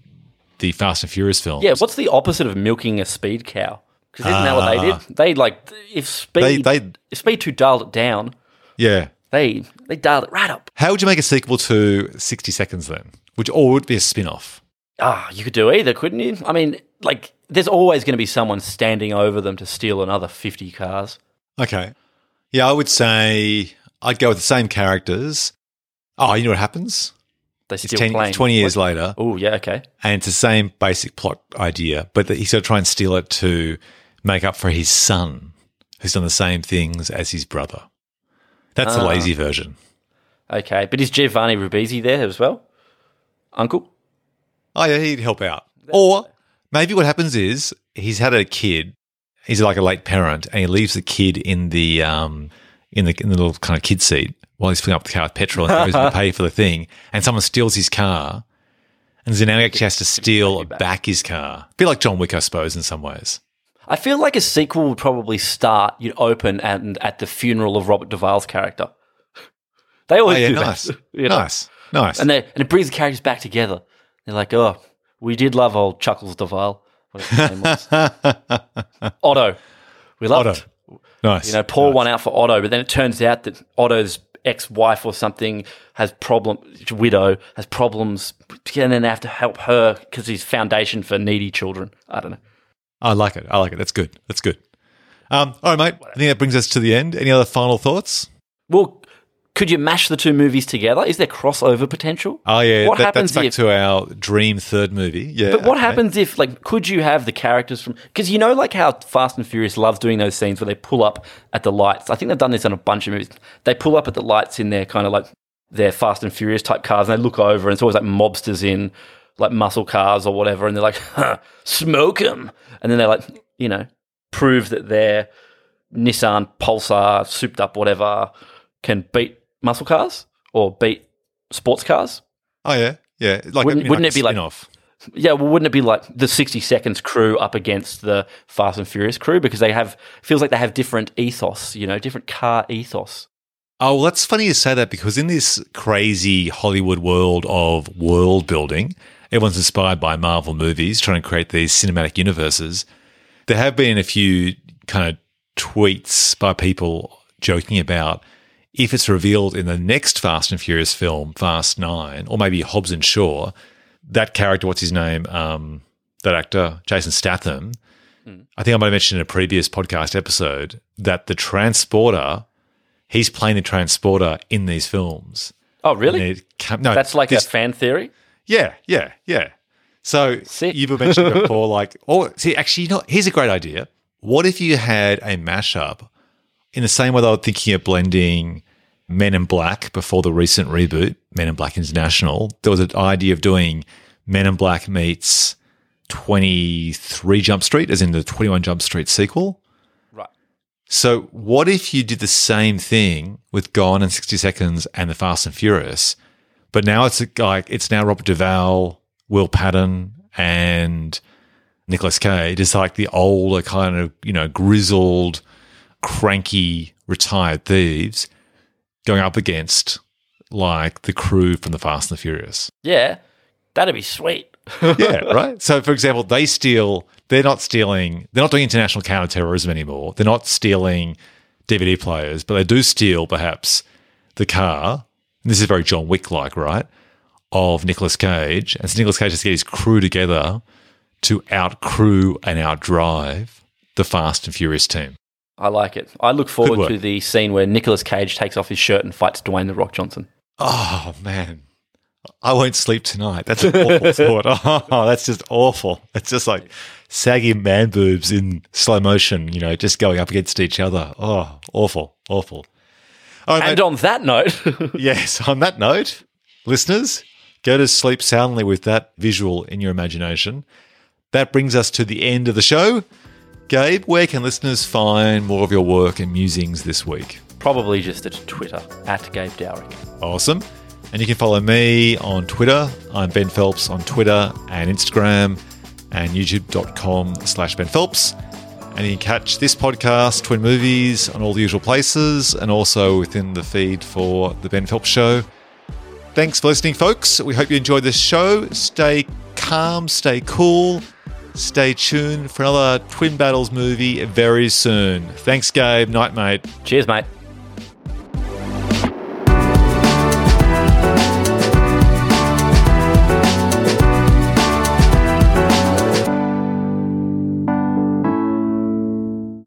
the Fast and Furious films. Yeah, what's the opposite of milking a speed cow? Because isn't that what they did? They like if speed They- they- if speed two dialed it down, yeah. they they dialed it right up. How would you make a sequel to 60 Seconds then? Which or would be a spin off? Ah, you could do either, couldn't you? I mean, like, there's always going to be someone standing over them to steal another 50 cars. Okay. Yeah, I would say I'd go with the same characters. Oh, you know what happens? They It's, steal 10, planes. 20 years later, Oh, yeah, okay. and it's the same basic plot idea, but he's to try and steal it to make up for his son, who's done the same things as his brother. That's the Ah. lazy version. Okay. But is Giovanni Ribisi there as well? Uncle? Oh, yeah, he'd help out. Or maybe what happens is he's had a kid. He's like a late parent, and he leaves the kid in the um in the in the little kind of kid seat while he's filling up the car with petrol and goes to *laughs* pay for the thing. And someone steals his car, and so now he actually has to steal back. his car. A bit like John Wick, I suppose, in some ways. I feel like a sequel would probably start, you'd open and at the funeral of Robert Duvall's character. They Oh always yeah, do nice, that. *laughs* you know? nice, nice. And, they, and it brings the characters back together. They're like, oh, we did love old Chuckles Duvall. Whatever his name was. *laughs* Otto. We loved Otto. nice. You know, pour one out for Otto, but then it turns out that Otto's ex-wife or something has problem, widow has problems, and then they have to help her because he's foundation for needy children. I don't know. I like it. I like it. That's good. That's good. Um, all right, mate. I think that brings us to the end. Any other final thoughts? Well, could you mash the two movies together? Is there crossover potential? Oh yeah, What that, happens that's back if- to our dream third movie. Yeah, But what okay. happens if, like, could you have the characters from? Because you know, like how Fast and Furious loves doing those scenes where they pull up at the lights. I think they've done this on a bunch of movies. They pull up at the lights in their kind of like their Fast and Furious type cars, and they look over, and it's always like mobsters in like muscle cars or whatever, and they're like, huh, "Smoke them," and then they're like, you know, prove that their Nissan Pulsar, souped up whatever, can beat muscle cars or beat sports cars. Oh yeah, yeah. Like, Wouldn't- wouldn't it be like- off? Yeah, well, wouldn't it be like the 60 Seconds crew up against the Fast and Furious crew because they have feels like they have different ethos, you know, different car ethos. Oh, well, that's funny you say that because in this crazy Hollywood world of world building, everyone's inspired by Marvel movies, trying to create these cinematic universes. There have been a few kind of tweets by people joking about if it's revealed in the next Fast and Furious film, Fast Nine, or maybe Hobbs and Shaw, that character, what's his name? Um, that actor, Jason Statham. I think I might have mentioned in a previous podcast episode that the transporter, he's playing the transporter in these films. Oh, really? no, That's like this- a fan theory. yeah, yeah, yeah. So Sick. you've mentioned *laughs* before, like, oh, see, actually, you know, here's a great idea. What if you had a mashup in the same way they were thinking of blending Men in Black before the recent reboot, Men in Black International, there was an idea of doing Men in Black meets 23 Jump Street, as in the 21 Jump Street sequel. Right. So, what if you did the same thing with Gone in 60 Seconds and The Fast and Furious, but now it's like it's now Robert Duvall, Will Patton, and Nicolas Cage. It's like the older kind of you know grizzled, cranky, retired thieves going up against like the crew from The Fast and the Furious. Yeah, that'd be sweet. *laughs* yeah, *laughs* right. So, for example, they steal. They're not stealing. They're not doing international counterterrorism anymore. They're not stealing DVD players, but they do steal perhaps the car. And this is very John Wick like, right? Of Nicolas Cage, and so Nicolas Cage has to get his crew together to out crew and outdrive the Fast and Furious team. I like it. I look forward to the scene where Nicolas Cage takes off his shirt and fights Dwayne the Rock Johnson. Oh man, I won't sleep tonight. That's an awful *laughs* thought. Oh, that's just awful. It's just like saggy man boobs in slow motion, you know, just going up against each other. Oh, awful, awful. and mate. on that note, *laughs* yes, on that note, listeners, go to sleep soundly with that visual in your imagination. That brings us to the end of the show. Gabe, where can listeners find more of your work and musings this week? Probably just at Twitter, at Gabe Dowrick. Awesome. And you can follow me on Twitter. I'm Ben Phelps on Twitter and Instagram and youtube.com slash Ben Phelps. And you can catch this podcast, Twin Movies, on all the usual places and also within the feed for The Ben Phelps Show. Thanks for listening, folks. We hope you enjoyed this show. Stay calm, stay cool Stay tuned for another Twin Battles movie very soon. Thanks, Gabe. Night, mate. Cheers, mate.